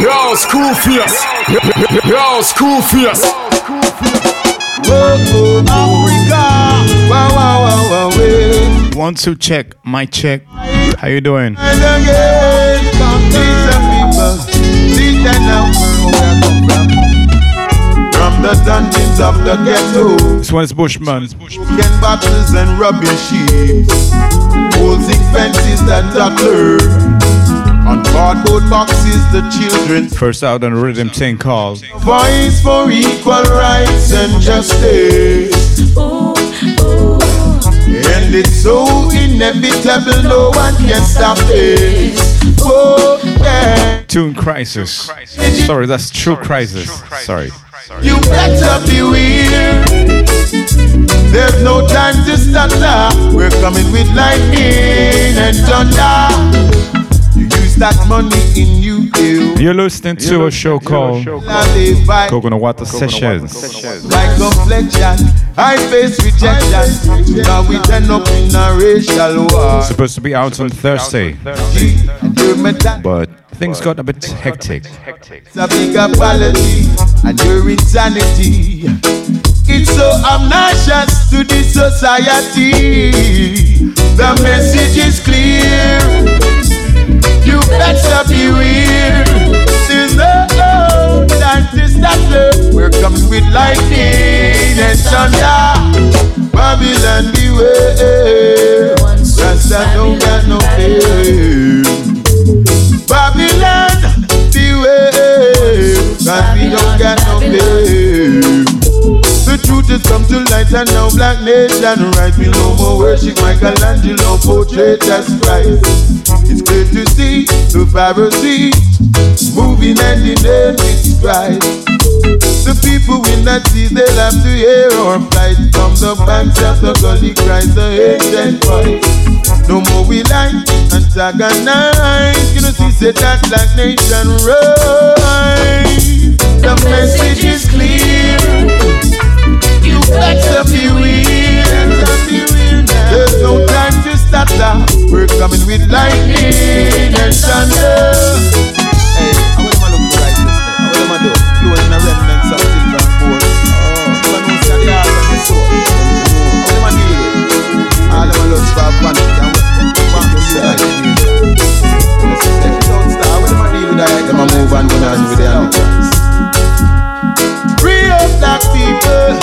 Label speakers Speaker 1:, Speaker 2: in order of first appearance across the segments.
Speaker 1: Yo, Screwface. Yo,
Speaker 2: Screwface. Africa. Wow, wow, wow, wow.
Speaker 3: One, two, check. My check. How you doing?
Speaker 2: And again, come these are people. See them now, where I come from. From the dungeons of the ghetto.
Speaker 3: This one is Bushman.
Speaker 2: Broken bottles and rubbish heaps. Old zinc fences that are clear. On cardboard boxes, the children
Speaker 3: First out on the rhythm thing called
Speaker 2: voice for equal rights and justice. And it's so inevitable, no one can stop this. Oh, yeah.
Speaker 3: Tune Crisis. Sorry, that's True Crisis. Sorry.
Speaker 2: You better be weird. There's no time to stutter. We're coming with lightning and thunder. You use that money in you, you.
Speaker 3: You're listening to a show called
Speaker 2: Live by
Speaker 3: Coconut Water Sessions.
Speaker 2: my complexion. I face rejection. Now we turn up in a racial war.
Speaker 3: Supposed to be out on Thursday,
Speaker 2: And you're metal-
Speaker 3: but things got a bit hectic.
Speaker 2: It's a big apology and your insanity. It's so obnoxious to the society. The message is clear. You better be weird. There's no to stop love. We're coming with lightning and thunder. Babylon beware. Rasta don't got no fear. Babylon, beware, cause we don't got no fear. Truth has come to light and now black nation right We no more worship Michelangelo portrait as Christ It's clear to see the Pharisees moving hand in hand with Christ. The people will not see they'll have to hear our plight From the banks of the gully cries the ancient voice. No more we lie and antagonize You know see say that black nation rise. The message is clear better be weird. There's no time to stutter. We're coming with lightning and thunder. Hey, I want to look right to do the remnants of. Oh, I know say the heart of the soul. I want to deal with all of my for it with move with the people.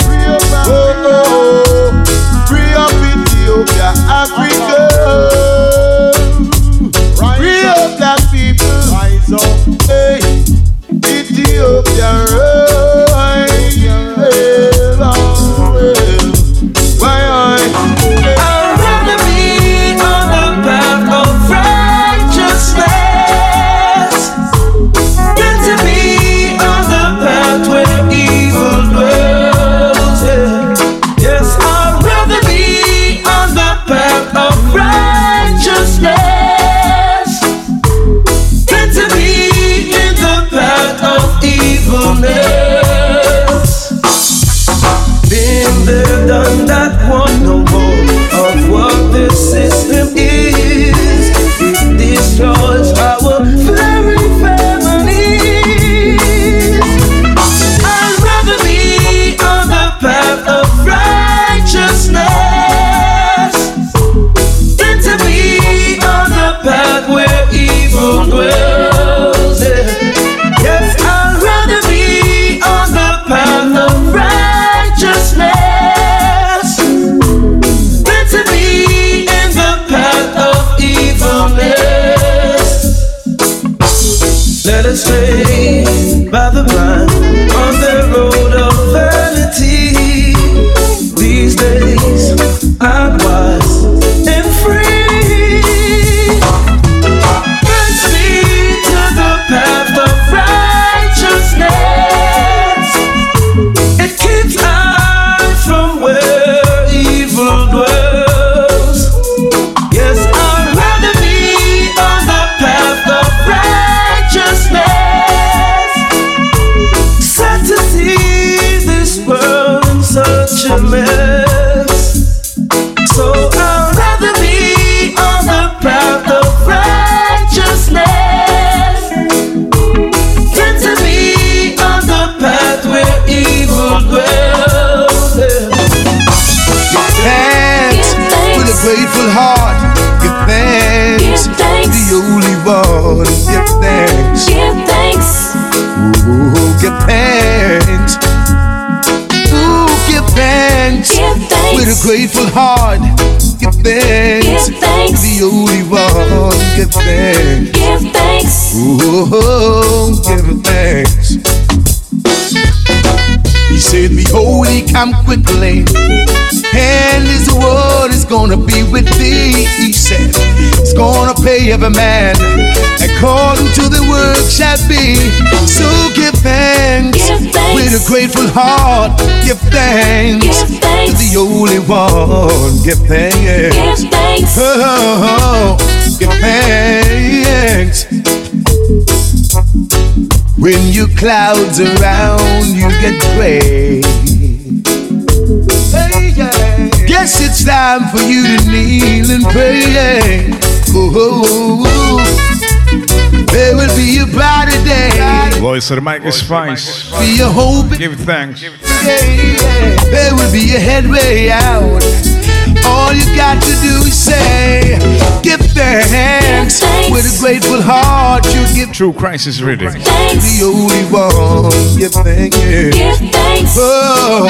Speaker 2: Oh, oh, oh. Free up Ethiopia, Africa. Give thanks.
Speaker 4: Give thanks.
Speaker 2: Ooh, give thanks. He said, Behold, he come quickly, and his word is gonna be with thee. He said, He's gonna pay every man according to the work shall be. So give thanks,
Speaker 4: Give thanks.
Speaker 2: with a grateful heart. Give thanks,
Speaker 4: Give thanks.
Speaker 2: to the only one. Give thanks.
Speaker 4: Give thanks.
Speaker 2: Oh, oh, oh. Give thanks. When you clouds around, you get gray. Guess it's time for you to kneel and pray. Oh, there will be a brighter day.
Speaker 3: Voice of the mic is Spice.
Speaker 2: Be a hope.
Speaker 3: Give thanks.
Speaker 2: There will be a headway out. All you got to do is say, give thanks.
Speaker 4: thanks.
Speaker 2: With a grateful heart, you give
Speaker 3: True crisis reading.
Speaker 4: Thanks.
Speaker 2: the only one. Give thanks.
Speaker 4: Give thanks.
Speaker 2: Oh,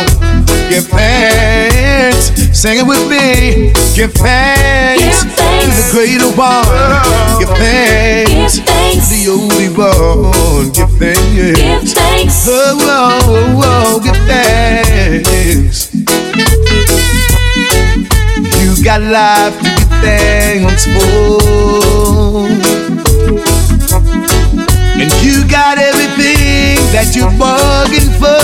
Speaker 2: give thanks. Sing it with me. Give thanks.
Speaker 4: Give thanks.
Speaker 2: To the greater one. Give thanks.
Speaker 4: Give thanks.
Speaker 2: The only one. Give thanks.
Speaker 4: Give thanks.
Speaker 2: Oh, oh, oh, oh, give thanks. Got life to give thanks for. And you got everything that you're bargaining for.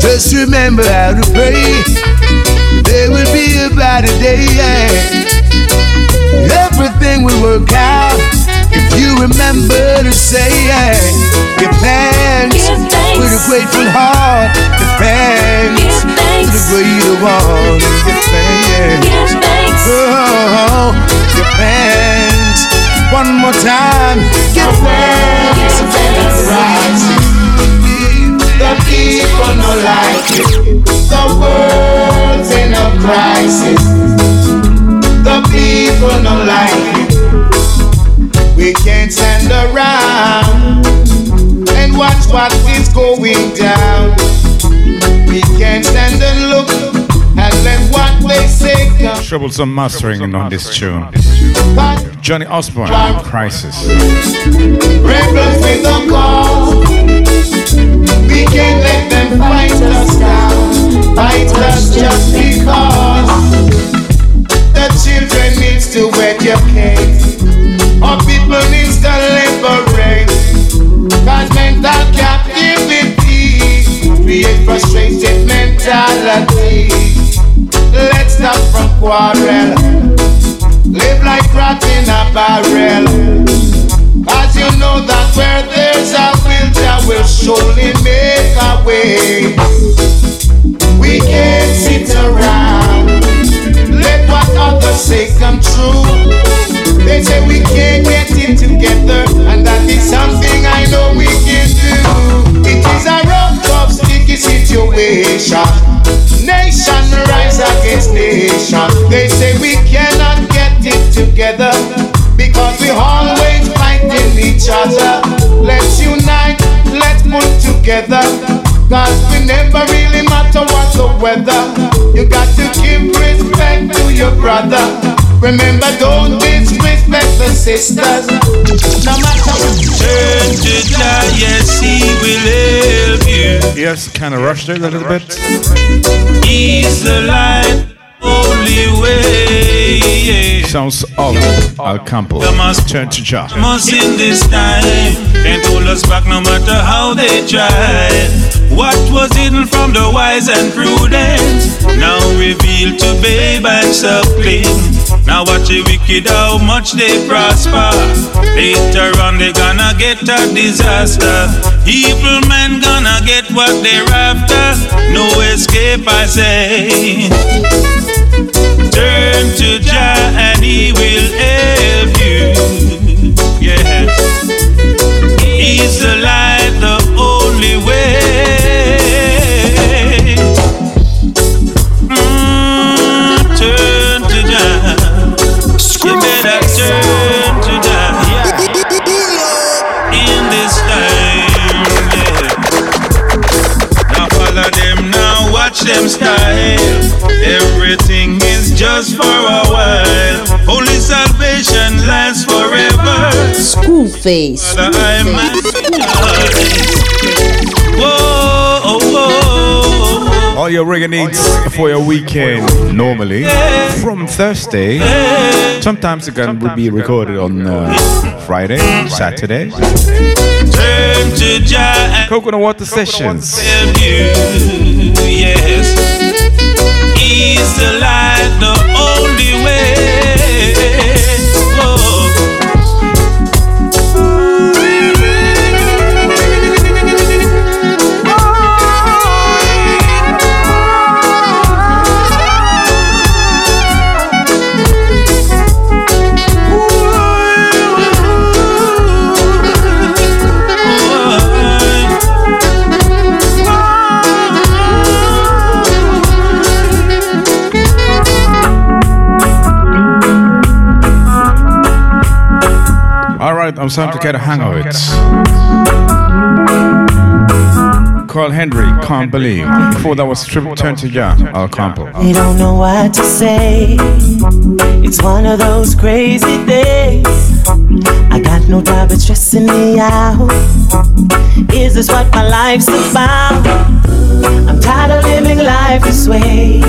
Speaker 2: Just remember how to pray. There will be a brighter day. Everything will work out if you remember to say, give thanks with a grateful heart. Give thanks to the greater one. Give thanks.
Speaker 4: Give thanks.
Speaker 2: Oh, give thanks. One more time.
Speaker 3: Troublesome mastering on this tune. Johnny Osbourne, Crisis.
Speaker 5: rebels with a cause. We can't let them fight us down, fight us just because the children needs to educate, or people needs to liberate. Cause mental captivity create frustrated mentality. Let's stop from quarrel, live like rat in a barrel. You know that where there's a will, there will surely make a way. We can't sit around, let what others say come true. They say we can't get it together, and that is something I know we can do. It is a rough, tough, situation. Nation rise against nation. They say we cannot get it together because we always fighting each other. Let's unite, let's pull together. Cause we never really matter what the weather. You got to give respect to your brother. Remember, don't disrespect the sisters. No matter what.
Speaker 6: Turn to Jah, yes, He will help you.
Speaker 3: Yes, kind of rushed it a little bit.
Speaker 6: He's the light, only way.
Speaker 3: Sounds of Al Campbell. Turn to Jah.
Speaker 6: Must in this time can't hold us back no matter how they try. What was hidden from the wise and prudent now revealed to babe and suckling. Now watch the wicked how much they prosper. Later on they gonna get a disaster. Evil men gonna get what they're after. No escape, I say. Turn to Jah and He will help you. Yes. He's the light, the only way. Them style. Everything is just for a while. Only salvation lasts forever.
Speaker 7: Screwface.
Speaker 6: But
Speaker 3: All your reggae needs for your weekend normally from Thursday. Sometimes it can be recorded on uh, Friday, Saturday.
Speaker 6: Turn to Jah and
Speaker 3: Coconut water sessions.
Speaker 6: yes. He's the light, the only way.
Speaker 3: All right, I'm starting to get a hang of it. Carl Henry, can't believe. Before that was Triple Turn to Ja, Al Campbell.
Speaker 8: They don't know what to say. It's one of those crazy days. I got no job, it's stressing me out. Is this what my life's about? I'm tired of living life this way.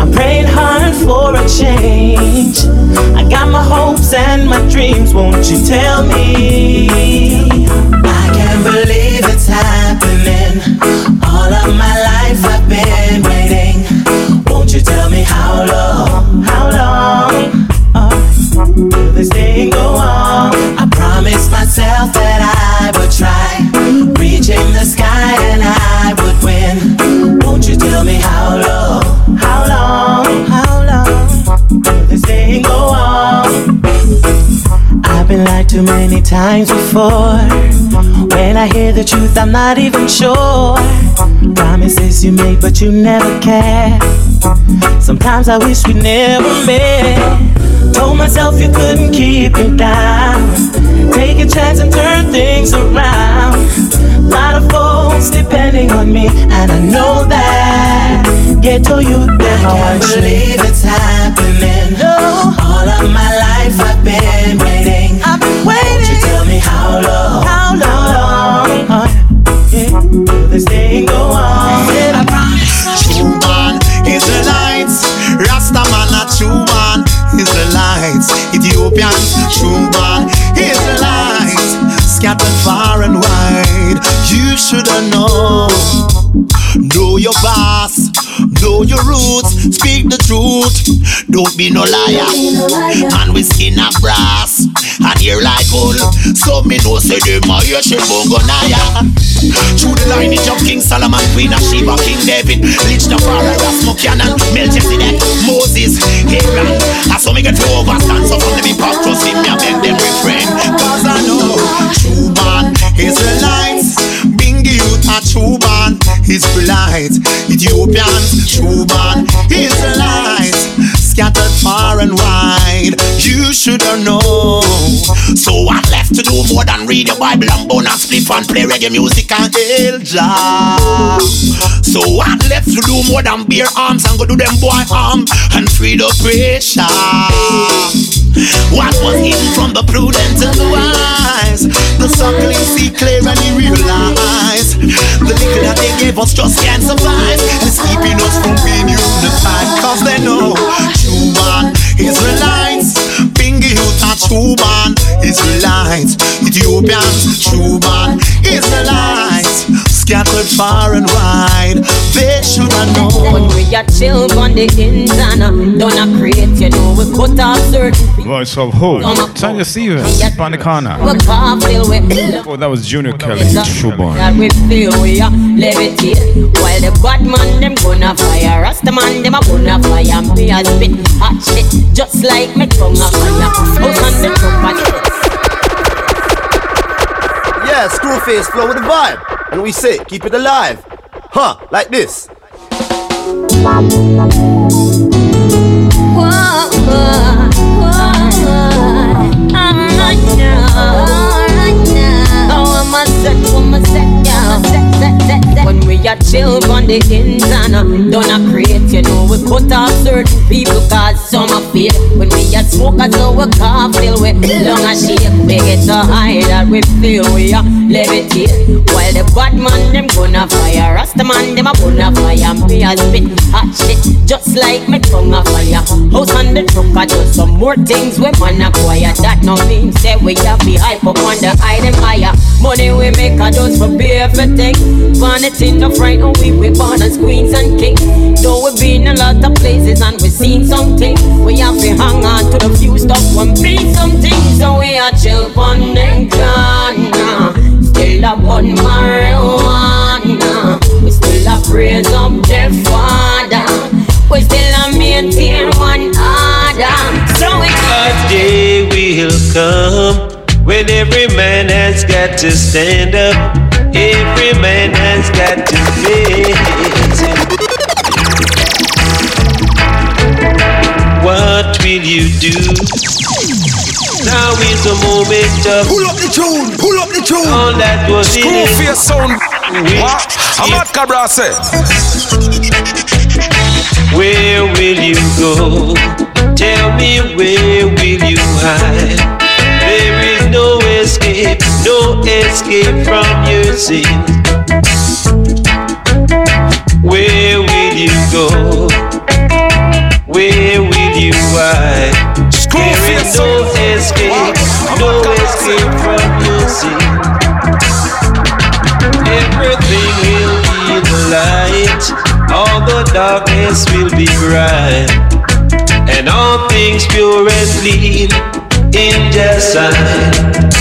Speaker 8: I'm praying hard for a change. I got my hopes and my dreams, won't you tell me? I can't believe it's happening. All of my life I've been waiting. Won't you tell me how long? How long? Will this thing go on? I promised myself that I would try, reaching the sky and I would win. Won't you tell me how long? How long? How long? Will this thing go on? I've been lied too many times before. When I hear the truth, I'm not even sure. Promises you make, but you never care. Sometimes I wish we never met. Told myself you couldn't keep me down. Take a chance and turn things around. Lot of folks depending on me, and I know that. Get to you, then I can't believe it's happening. No. All of my life I've been waiting. I've been waiting. Won't you tell me how long? How long? Uh, yeah. Will this thing go on? I promise.
Speaker 9: True man is the lights. Rasta Ethiopians, is the lights. Scattered far and wide. You should known. Know your boss, know your roots, speak the truth. Don't be no liar. And we skin a brass, and ear like gold. So me know say them a hear she bongo naya. Through the line, of King Solomon, Queen of Sheba, King David, Lich the Pharaoh, Rasmus Cannon, Melchizedek, Moses, Aaron. I saw me get to overstand, so from the big pop, trust him, me I beg them refrain. Cause I know true man is the lights. Bingy youth a true man is the lights. Ethiopians, true man is the lights. Scattered far and wide, you should have known. So I'm left to do more than read the Bible and bone and split and play reggae music and Jah. So I'm left to do more than bear arms and go do them boy arm and free the pressure. What was hidden from the prudent and the wise? The suckling see clear and he realize the liquor that they gave us just can't survive. It's keeping us from being unified. Cause they know true man is the youth a true man is the. Ethiopians, true man is the lights. Scattered far and wide, they should have known.
Speaker 7: When we are chill on the internet, don't a create, you know, we cut off certain.
Speaker 3: Voice of Hope. Tanya Stephens, Panicana.
Speaker 7: We can't feel we
Speaker 3: Oh, that was Junior Kelly, Showborn.
Speaker 7: that we feel we are levitate While the bad man them gonna fire Rasta man them a gonna fire Me a spit hot shit Just like me tongue a fire House on the trumpet
Speaker 10: Yeah, Screwface flow with the vibe. And we say, keep it alive. Huh, like this.
Speaker 7: When we are chill on the and uh, don't a create. You know, we put off certain people cause some are feel. When we a smoke, so we can't feel with long as shake. We get so high that we feel we are levitate. While the bad man, them gonna fire. Rasta man, them a gonna fire. Me a spit hot shit just like me tongue a fire. House on the truck, I do some more things we man acquire. That no mean say we have be hype up on the item higher. Money we make a dose for be everything. Vanity no fright, we we born as queens and kings. Though we been a lot of places and we seen something. We have to hang on to the few stuff when be something. So we are chill on the corner. Still a one marijuana. We still a praise up the Father. We still a maintain one order. So we
Speaker 11: A day will come when every man has got to stand up. Every man has got to face it. What will you do? Now is the moment of
Speaker 1: Pull up the tune, pull up the tune.
Speaker 11: all that was in
Speaker 1: Screw
Speaker 11: it.
Speaker 1: face sound. What? I'm at Cabra say.
Speaker 11: Where will you go? Tell me where will you hide? There is no escape, no escape from your sin. Where will you go? Where will you hide? There is no escape, no escape from your sin. Everything will be the light, all the darkness will be bright, and all things pure and clean in Just sight.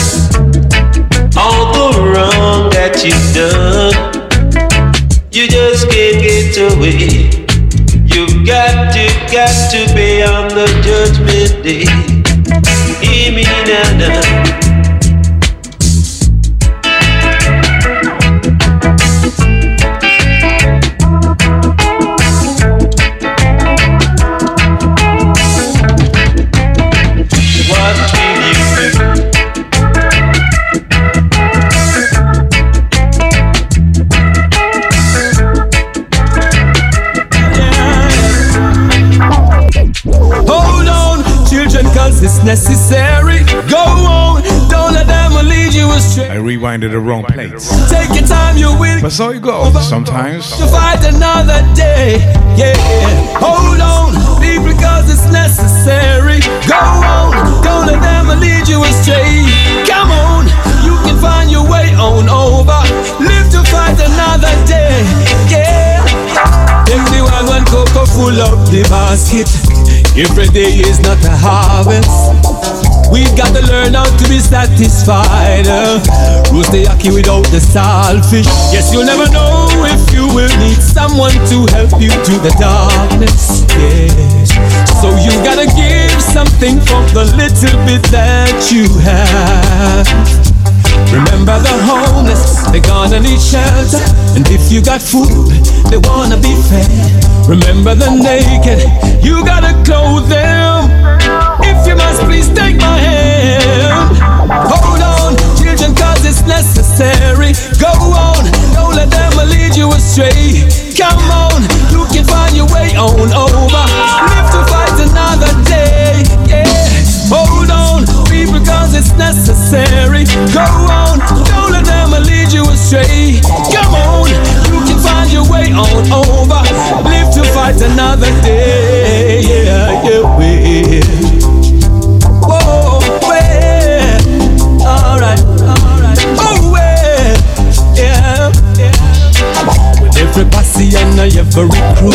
Speaker 11: Wrong that you've done, you just can't get away. You've got to, got to pay on the judgment day. Hear me now, now.
Speaker 12: Necessary. Go on, don't let them lead you astray.
Speaker 3: I rewinded the wrong plates.
Speaker 12: Take your time, you will
Speaker 3: But so you go. Sometimes
Speaker 12: to fight another day. Yeah, hold on, people, cause it's necessary. Go on, don't let them lead you astray. Come on, you can find your way on over. Live to fight another day. Yeah, them the one one cocoa full of the basket. Every day is not a harvest. We've got to learn how to be satisfied. Uh, roast the yaki without the saltfish. Yes, you'll never know if you will need someone to help you to the darkness. Yes. So you gotta give something from the little bit that you have. Remember the homeless, they're gonna need shelter. And if you got food, they wanna be fed. Remember the naked, you gotta clothe them. If you must, please take my hand. Hold on, children, cause it's necessary. Go on, don't let them lead you astray. Come on, you can find your way on over. Live to fight another day. Cause it's necessary. Go on, don't let them lead you astray. Come on, you can find your way on over. Live to fight another day. Yeah, yeah, yeah. Whoa, yeah. Alright, alright. Oh, yeah. Oh, yeah, yeah. With every posse and every crew.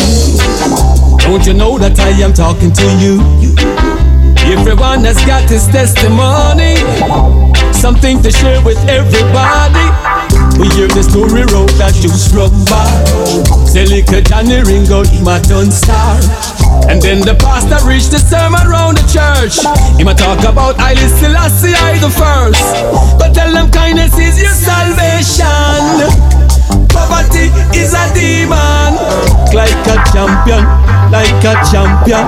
Speaker 12: Don't you know that I am talking to you? Everyone has got his testimony, something to share with everybody. We hear the story road that you struck by. Say little Johnny Ringo, a done star. And then the pastor reached the sermon round the church. He might talk about Haile Selassie I the first. But tell them kindness is your salvation. Poverty is a demon. Like a champion, like a champion.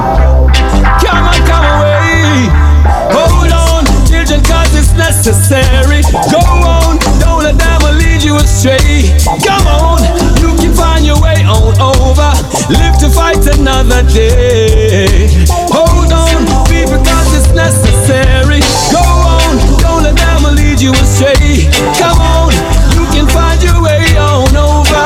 Speaker 12: Come on, come away. Hold on, children, cause it's necessary. Go on, don't let them lead you astray. Come on, you can find your way on over. Live to fight another day. Hold on, people, cause it's necessary. Go on, don't let them lead you astray. Come on, you can find your way on over.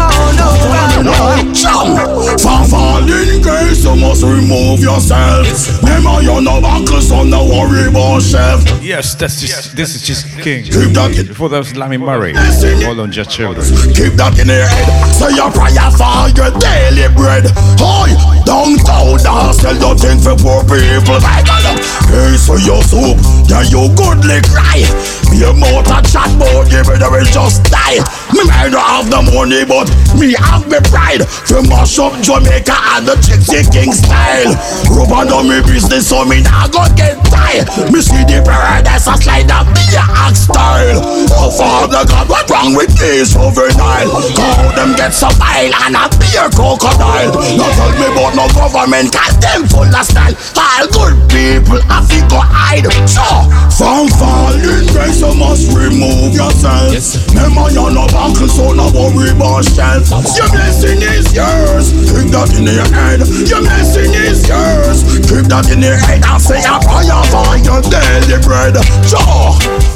Speaker 12: On over.
Speaker 13: Jump! For falling grace, you must remove yourself. Remember, you're no buckle, so no worry about chef.
Speaker 3: Yes, that's just this is just King.
Speaker 13: Keep that in-
Speaker 3: Before that was Lammy Murray. Hold on, just children.
Speaker 13: Keep that in your head. Say your prayer for your daily bread. Hoy, downtown, don't sell nothing for poor people. I got up. Pay for your soup, yeah, you goodly cry. Be a motor chat bout give it away, just die. Me might not have the money, but me have me pride. From mash up Jamaica and the Gypsy King style. Rubber on me business, so me nah go get tired. Me see the paradise, I slide up be a axe style. Oh, Father God, what wrong with this juvenile? How them get so vile and a beer crocodile? No tell me about no government, cause them full of style. All good people have to go hide. So, from falling grace, you must remove yourself. Remember, you're no buckle, so no worry about shelf. Your blessing is yours. Keep that in your head. Your blessing is yours. Keep that in your head and say a prayer for your daily bread. So,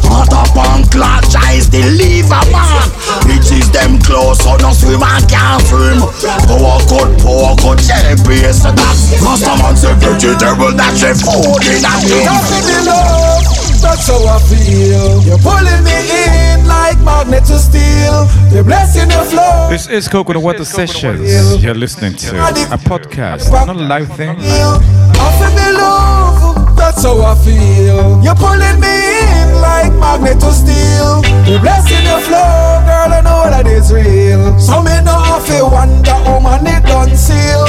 Speaker 13: hot up on clock, is the liver man. Bitches them close, so no swim and can't swim. Power cut, power cut, jelly base and that. Master man say vegetable, that's a food in a thing.
Speaker 12: Nothing that's how I feel. You're pulling me in like magnet to steel. The blessing of flow.
Speaker 3: This is Coconut Water Sessions. You're listening to a podcast, not a live thing.
Speaker 12: Nothing to love, that's how I feel. You're pulling me in like magnet to steel. The blessing of flow, girl, I know that is real. So me no have to wonder, man, it done seal.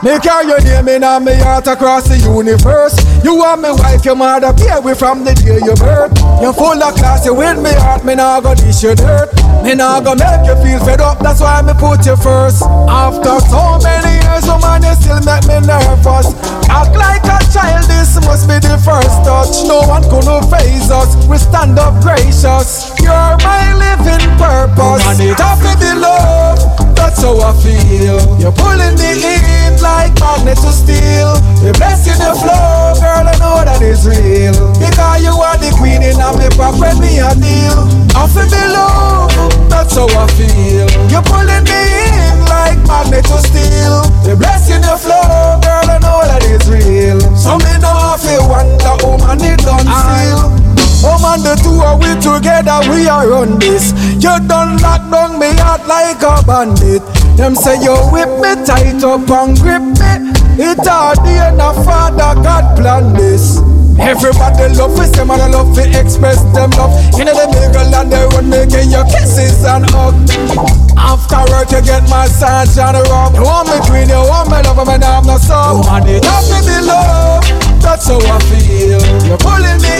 Speaker 12: Me carry your name in on me heart across the universe. You are my wife, your mother, pay we from the day you birth. You're full of class, you with me heart, me nah go dish your dirt. Me nah go make you feel fed up, that's why me put you first. After so many years, oh man, you still make me nervous. Act like a child, this must be the first touch. No one gonna phase us, we stand up gracious. You're my living purpose. And it have to be love, that's how I feel. You're pulling me in like magnet to steel. The blessing the flow, girl, I know that is real. Because you are the queen in a me pocket, me a deal. I feel be love, that's how I feel. You're pulling me in like magnet to steel. The blessing the flow, girl, I know that is real. So me know I feel wonder, oh man, it done seal. Oh man, the two are we together, we are on this. You done lock down me heart like a bandit. Them say you whip me tight up and grip me. It all day and a father God plan this. Everybody love for them and I love to express them love. You know the mingle and they run making your kisses and hug. After work you get massage and rub. You want me queen, you want me love, and I'm not so. And it to be love, that's how I feel. You're pulling me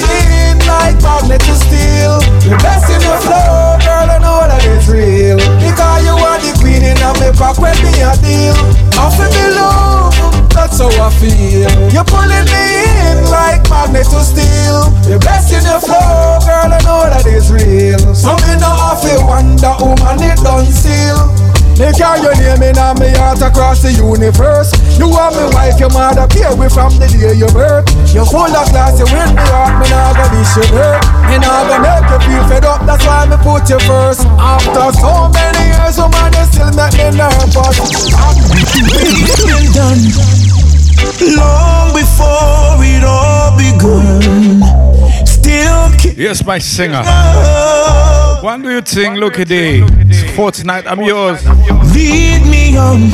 Speaker 12: in like magnet to steel. The blessing the flow, girl, I know that is real. Because you are the queen in me back when me a deal. Offer me love, that's how I feel. You're pulling me in like magnet to steel. The blessing the flow, girl, I know that is real. So me no have to wonder, woman, it done seal. They carry your name in on me heart across the universe. You are my wife, your mother, pay we from the day you birth. You're full of class, you with me heart, me nah go dish your dirt. Me nah go make you feel fed up, that's why me put you first. After so many years, oh man, you still make me nervous.
Speaker 14: been done long before it all begun. Still keep
Speaker 3: Yes, my singer. One do you think, look at day. For tonight, I'm yours.
Speaker 14: lead me on.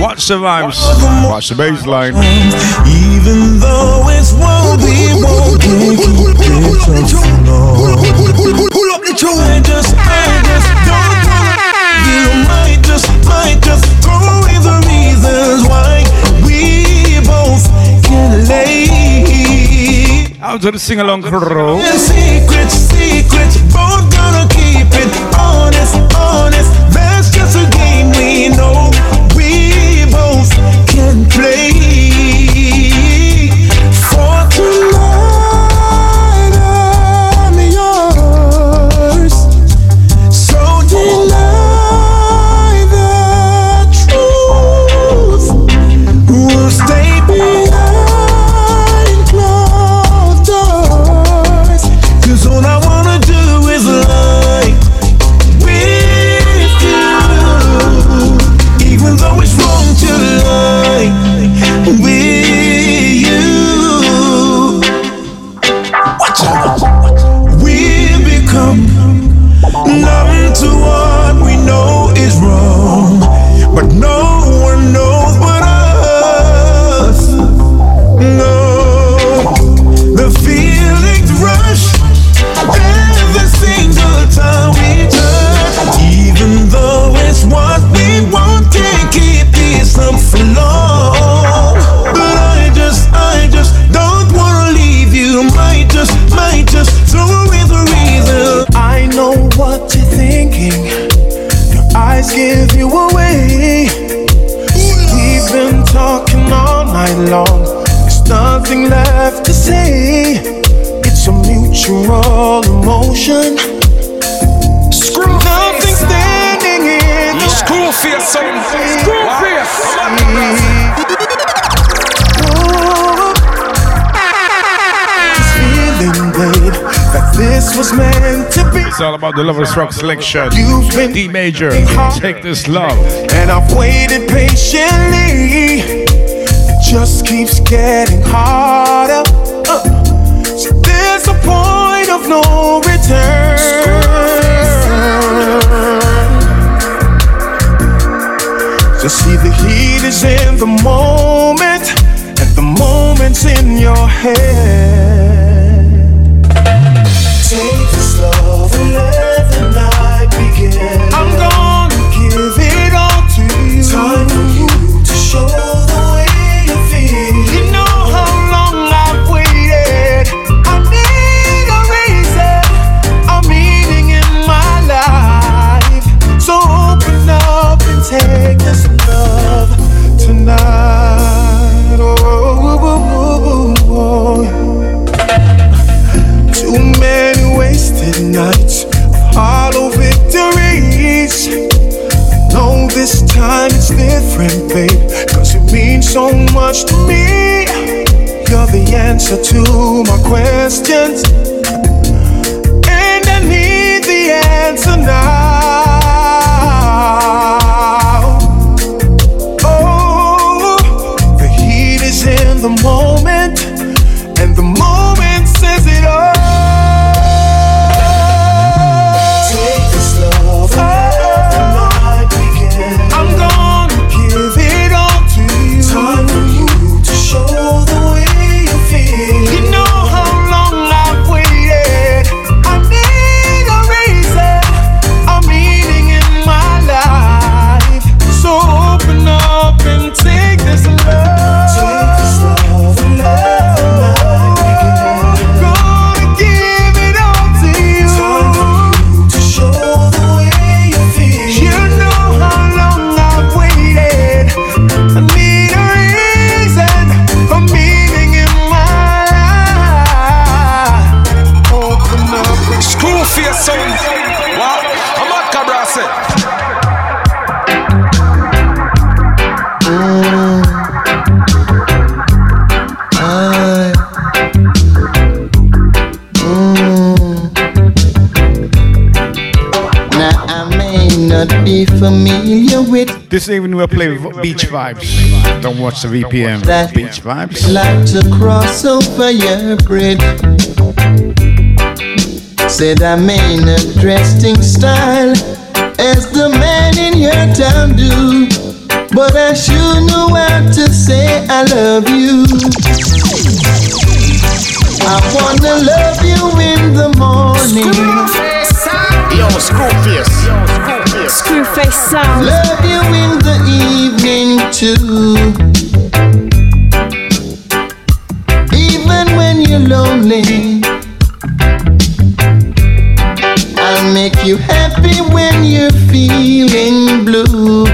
Speaker 3: Watch the rhymes. Watch the bass line.
Speaker 14: Even though it's won't be, won't be, keep it just long.
Speaker 13: Pull up the tune.
Speaker 14: I just, I just don't wanna. You might just, might just throw away the reasons why we both can lay.
Speaker 3: To the sing along crew.
Speaker 14: And secrets, secrets, both gonna keep it honest, honest. That's just a game we know we both can play. ocean. Screw Nothing standing in the school Screw face, son. Screw face. Feeling, babe, that this was meant to be.
Speaker 3: It's all about the lovers rock selection.
Speaker 14: You've been
Speaker 3: D major. Take this love.
Speaker 14: And I've waited patiently. It just keeps getting harder no return. To see the heat is in the moment, and the moment's in your head. Time it's different, babe. Cause it means so much to me. You're the answer to my questions. And I need the answer now. This
Speaker 3: evening we'll play v- Beach Vibes. Don't watch the VPM.
Speaker 2: that.
Speaker 3: Beach Vibes.
Speaker 2: Like to cross over your bridge. Said I may not dressed in style as the man in your town do. But I sure know how to say I love you. I wanna love you in the morning.
Speaker 15: Yo, Screwface.
Speaker 16: Screwface sound.
Speaker 2: Love you in the evening too. Even when you're lonely, I'll make you happy when you're feeling blue.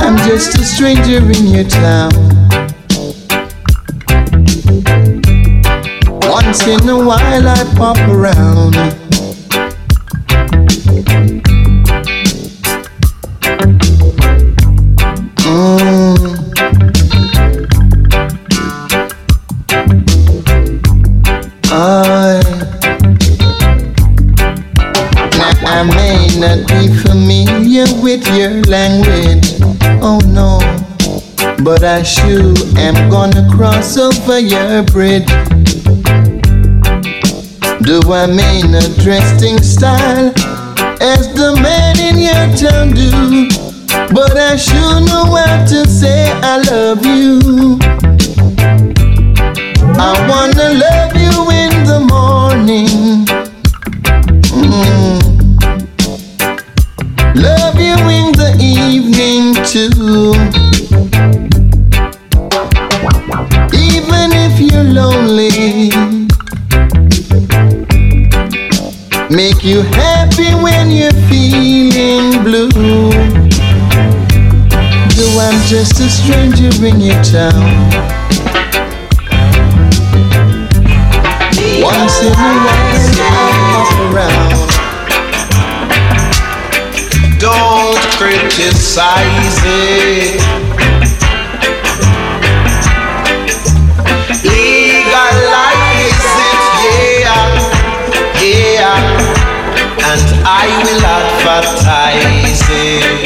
Speaker 2: I'm just a stranger in your town. Once in a while I pop around. But I sure am gonna cross over your bridge. Do I mean a dressing style as the man in your town do? But I sure know how to say I love you. I wanna love you in the morning. Mm. Love you in the evening too. Make you happy when you're feeling blue. Though I'm just a stranger in your town. Once in a while, I hop around.
Speaker 14: Don't criticize it.
Speaker 11: and I will advertise it.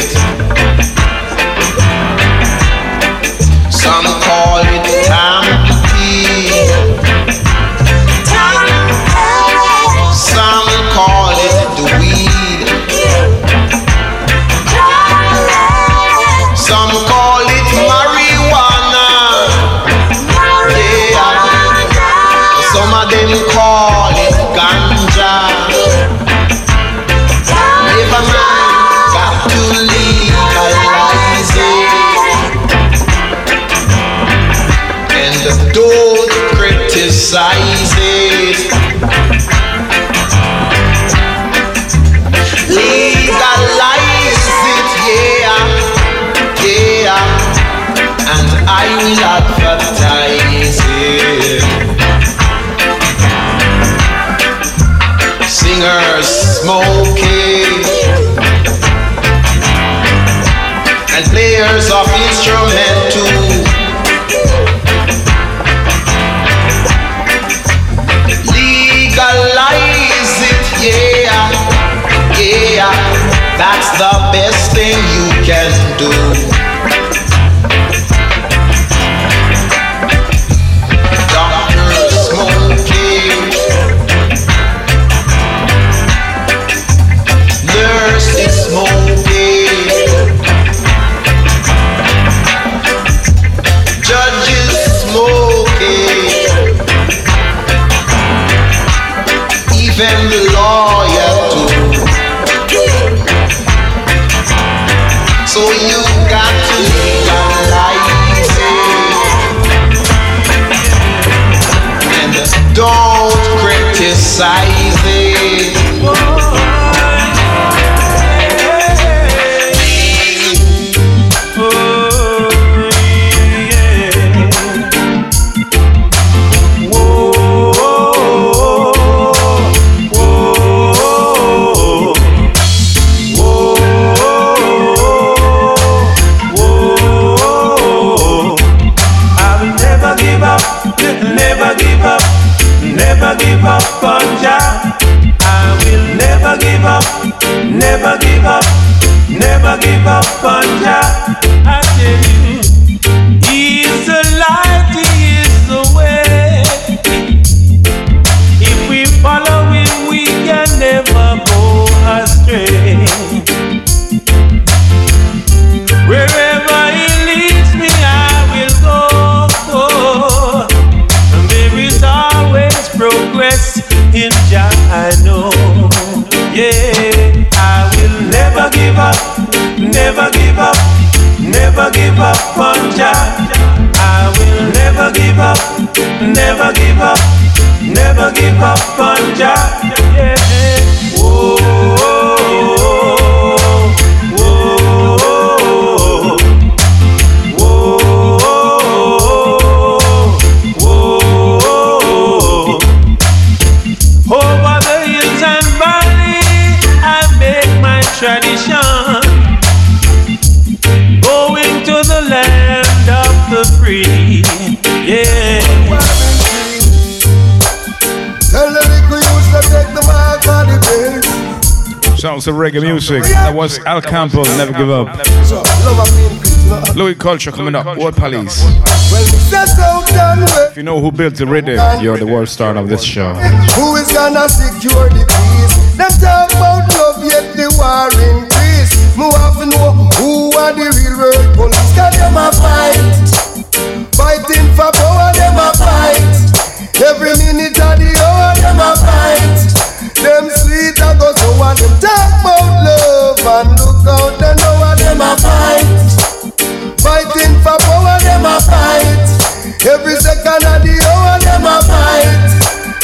Speaker 3: Sounds of reggae music. That was Al Campbell, Never Give Up. Louie Culture coming up. World Police. If you know who built the rhythm, you're the world star of this show.
Speaker 17: Who is gonna secure the peace? Them talk about love, yet the war increase. Want to know who are the real world police. Cause them a fight. Fighting for power, them a fight. Every minute of the hour, them a fight. Them and go so and them talk about love and look out, they know what them a fight. Fighting for power, them a fight. Every second of the hour, them a fight.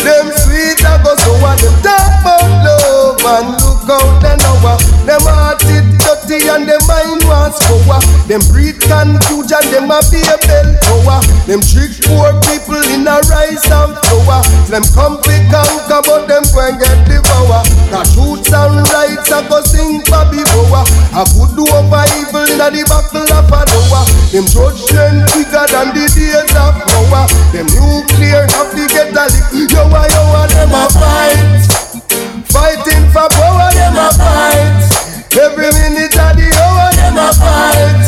Speaker 17: Them sweet and go so and them talk about love and look out, they know what them it dirty and them mind wants power. Them breed confusion, them a be a bell tower. Them trick poor people in a rice and flour. Them come to conquer, but them go and get devour. The truths and rights a go sing Bobby Boa. A good do over evil in a the battle of a Noah. Them judgment bigger than the days of Noah. Them nuclear have to get a lick. Yo, yo, them a fight. Fighting for power, them a
Speaker 18: talking
Speaker 2: Every minute of the hour, them a fight.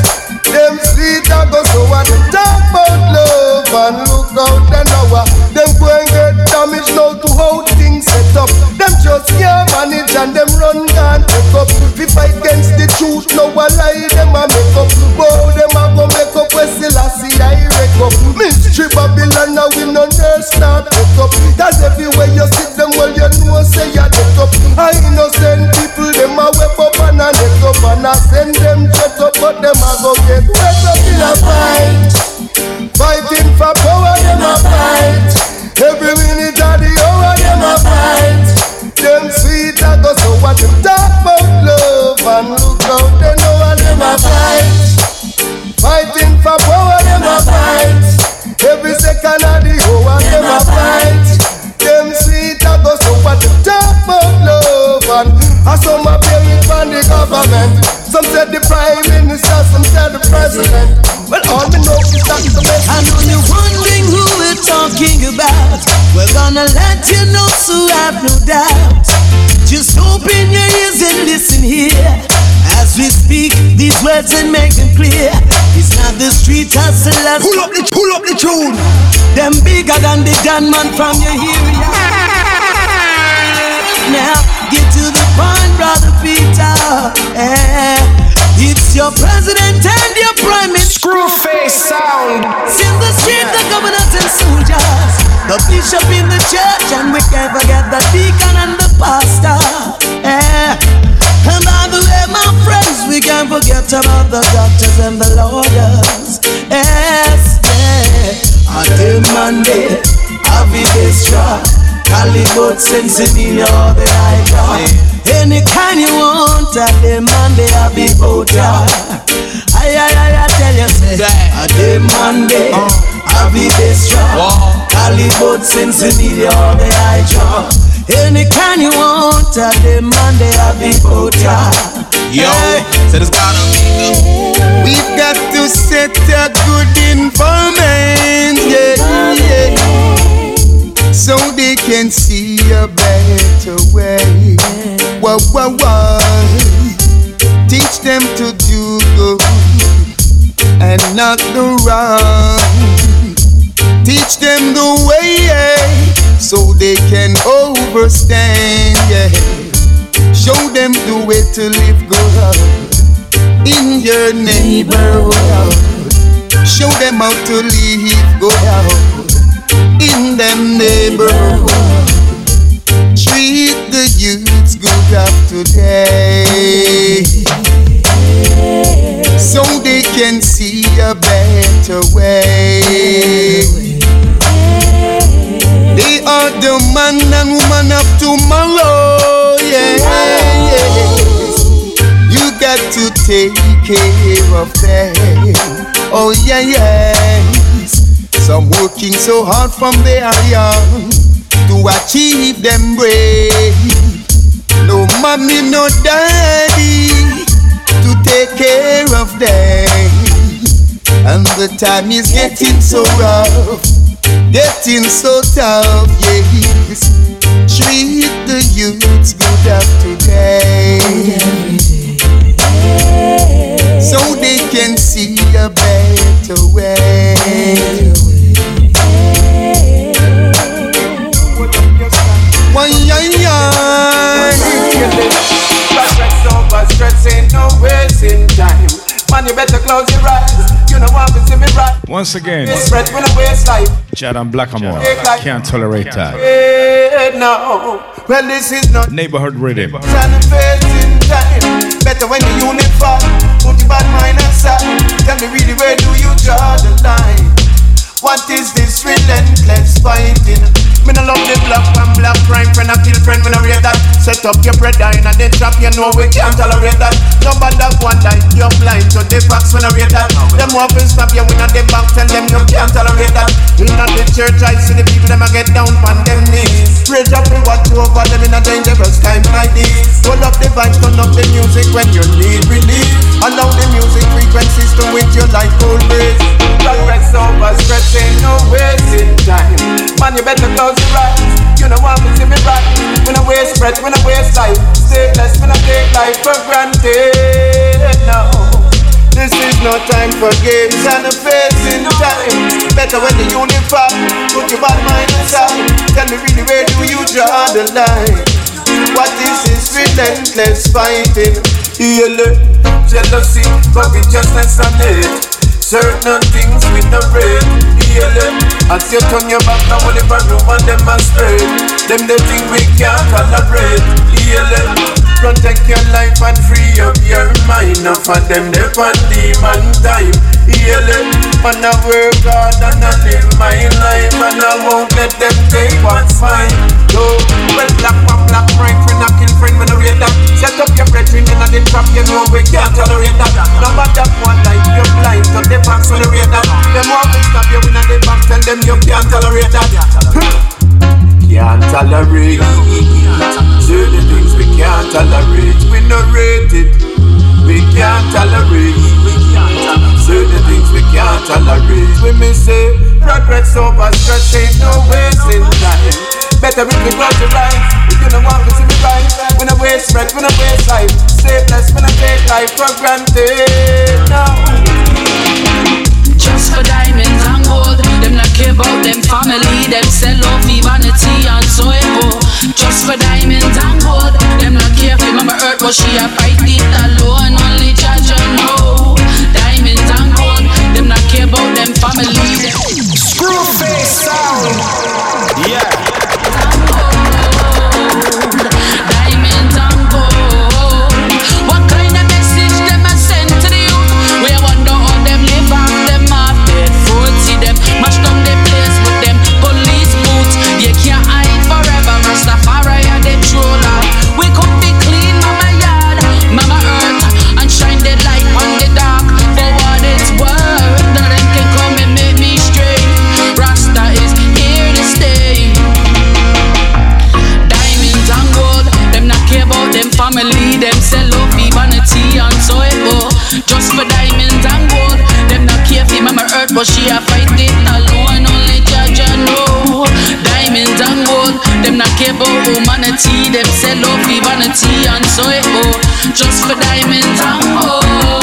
Speaker 2: Them sweet a go so what them talk about love and look out the hour. Them go and get damaged now to how things set up. Them just can't manage and them run can't up. We fight against the truth, no a lie, them a make up. but them a go make up, when still a see I wreck up. Mystery Babylon, now we no nurse, not take up. That's everywhere you see them, well you know say you take up. I innocent and get up and I send them shut up, but them I go get wet up in a fight.
Speaker 18: About. We're gonna let you know, so have no doubt. Just open your ears and listen here. As we speak these words and make them clear. It's not the street hustlers. Pull up the, pull up the tune. Them bigger than the gunman from your area. Now get to the point, brother Peter. Eh, It's your president and your prime minister.
Speaker 14: Screwface sound.
Speaker 18: In the street, the governors and soldiers, the bishop in the church, and we can't forget the deacon and the pastor. Eh. And by the way, my friends, we can't forget about the doctors and the lawyers. Yes, yeah. The Monday, I'll be destroyed. Calicut, Sensimilla, all the hydra. Any kind you want, at the Monday, I'll be out Ay, ay, ay, I tell you, say, a day Monday, I'll be destroyed. Calicut, Sensimilla, all the hydra. Any kind you want, at the Monday, I'll be out
Speaker 2: Yo, so there's gotta be the We've got to set a good informant, yeah, yeah. So they can see a better way. Whoa, whoa, whoa. Teach them to do good and not the wrong. Teach them the way, yeah, so they can overstand, yeah. Show them the way to live good in your neighborhood. Show them how to live good in them neighborhood. Treat the youths good up today. So they can see a better way. They are the man and woman of tomorrow. Yeah, yes. You got to take care of them. Oh yeah, yes. Some working so hard from they are young to achieve them brave. No mommy, no daddy to take care of them. And the time is getting so rough, getting so tough, yes. Treat the youths good of today. So they can see a better way. One yard.
Speaker 14: Stress over stress ain't no wasting time. Man, you better close your eyes. You know want to see me right.
Speaker 3: Once again,
Speaker 14: Spread when I waste life.
Speaker 3: Jadam Blackamore. Can't tolerate that.
Speaker 14: Hey, no. Well, this is not
Speaker 3: Neighborhood rhythm.
Speaker 14: renovating. Better when you unify. Put your bad mind aside. Tell me really where do you draw the line? What is this relentless fighting? Me no love the black and black crime. Friend I kill friend when I read that. Set up your bread and then trap You know we can't tolerate that. No bad dog one line You're blind to the facts when I read that. Them want to stop you when I the bank Tell them you can't tolerate that. In the church I see the people them a get down on them knees. Rage up and watch over them in a dangerous time like this. Hold up the vibes, turn up the music when you need relief. Allow the music frequencies to with your life breeze Progress over stress ain't no wasting time. Man you better close your eyes You know want to see me right When I waste breath, when I waste life Stateless, when I take life for granted No this is no time for games and a facing time. Better when the unify, put your bad mind aside. Tell me really where do you draw the line? What is this relentless fighting? Yellow, jealousy, covetousness and hate. Certain things we no rate. Yellow, as you turn your back now, whatever room and demonstrate. Them the thing we can't. Yellow. Protect your life and free up your mind. Enough of them, they want demon time. Healing, man, I work hard and I live my life, and I won't let them take what's mine. No, well, black man, black friend, friend, I kill friend when I read that. Set up your brethren in the trap, you know we can't tolerate that. No matter what life, you're blind to the facts when I read that. Them want to stop you in the back, tell them you can't tolerate that. Can't tolerate certain things we can't tolerate. We not rate it. We can't tolerate certain things we can't tolerate. We may say progress over stress ain't no wasting time.
Speaker 15: better if we close your eyes. If you don't want me to me right, we no waste breath, we no waste life. Stay blessed, we no take life for granted. No.
Speaker 4: Just for diamonds and gold, not care about them family, them sell off vanity and so go. Just for diamonds and gold, them not care if mama hurt, but she a fight it alone. Only judge know. Diamonds and gold, them not care about them family.
Speaker 15: Screw face sound.
Speaker 4: Just for diamonds and gold, them not care for mama earth, but she a fight it alone. Only Jaja know. Diamonds and gold, them not care about humanity, them sell off the vanity and so it go. Just for diamonds and gold,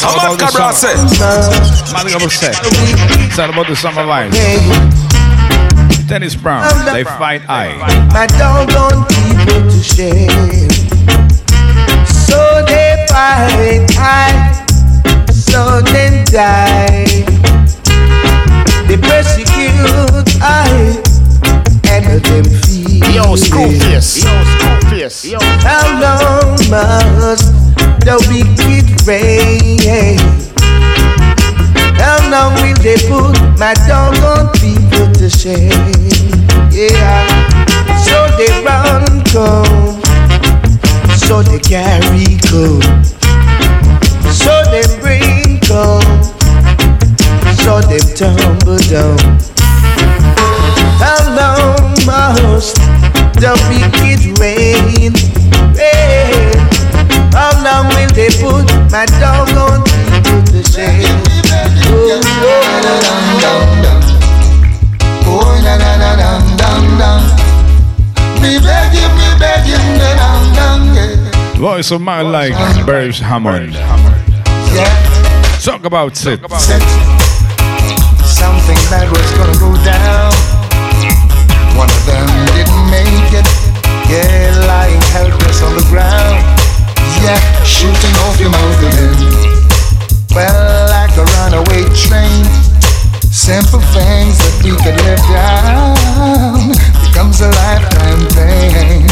Speaker 3: How
Speaker 19: I'm
Speaker 3: about
Speaker 19: a cabra
Speaker 3: the
Speaker 19: say.
Speaker 3: summer? Man, I'm say. It's all about the summer vibes. Dennis Brown, they fight I.
Speaker 20: My doggone people to shame. So they fight I, so they die. They persecute I, and them feel.
Speaker 10: Yo, Screwface. Yo, Screwface. Yo.
Speaker 20: How long must the wicked reign? How long will they put my doggone people to shame? Yeah, so they run come, so they carry come, so they bring come, so they tumble down. The wicked reign? reign? How long will they put my doggone people to shame? Oh,
Speaker 2: Oh, na na na dum dum dum. Me beg you, me beg you, me dum dum yeah.
Speaker 3: Voice of man like Beres Hammond. Talk about it.
Speaker 2: Something bad was gonna go down. One of them didn't make. Yeah, lying helpless on the ground. Yeah, shooting off your mouth again. Well, like a runaway train. Simple things that we could live down becomes a lifetime thing.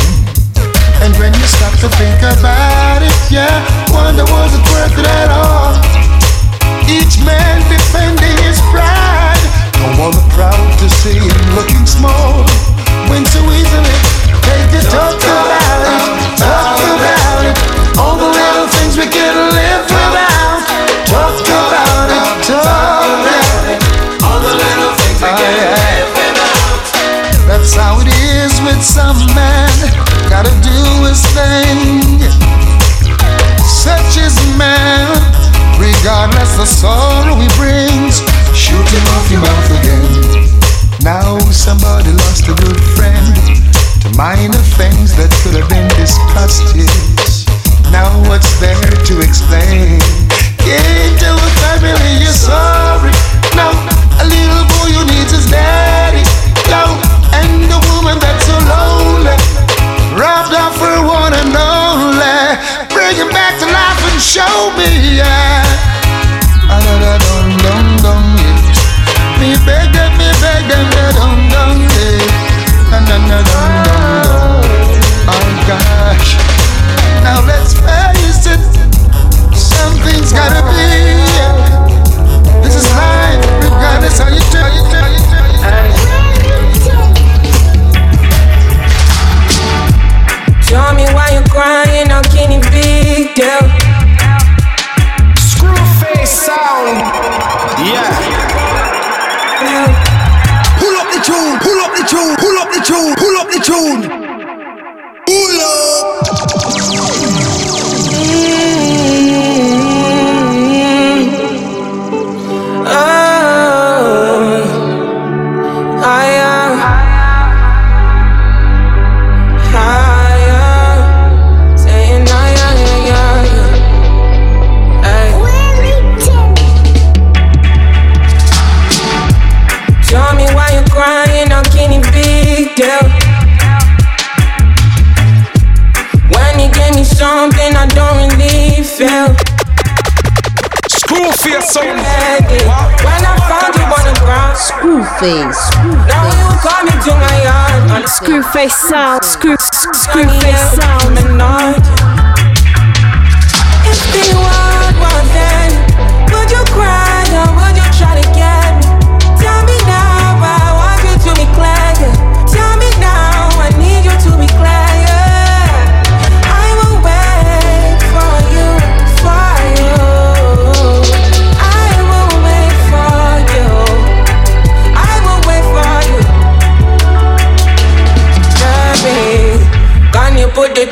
Speaker 2: And when you stop to think about it, yeah, wonder was it worth it at all? Each man defending his pride. No one proud to see him looking small. When so easily they could talk about it, talk about it. All the little things we could live without. Talk about it, talk about it. All the little things we could oh, live without. That's how it is with some man. Gotta do his thing. Such is man. Regardless the sorrow he brings, shoot off your mouth again. Now somebody lost a good minor things that could have been discussed. Yes. Now what's there to explain? Can't tell the family you're sorry. No, a little boy who needs his daddy. No, and the woman that's so lonely, robbed off her one and only. Bring him back to life and show me, yeah. Now let's
Speaker 21: Screwface.
Speaker 22: now you call me to my yard.
Speaker 16: Screwface sound. Screw. Screwface sound.
Speaker 22: If the world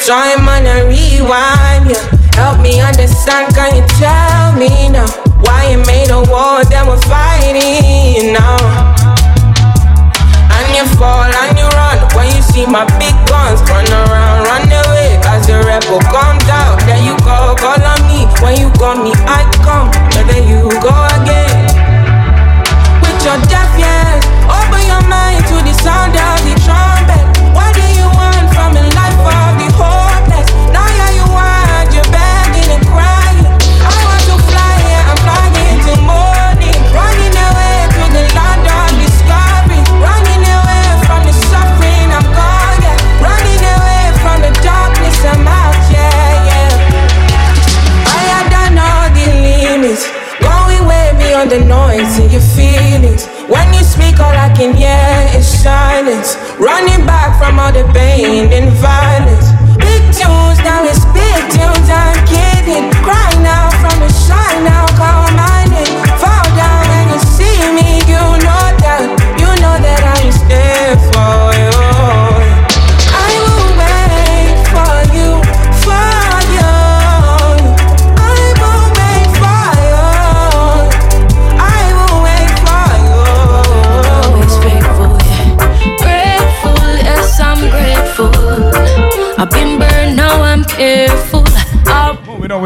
Speaker 22: time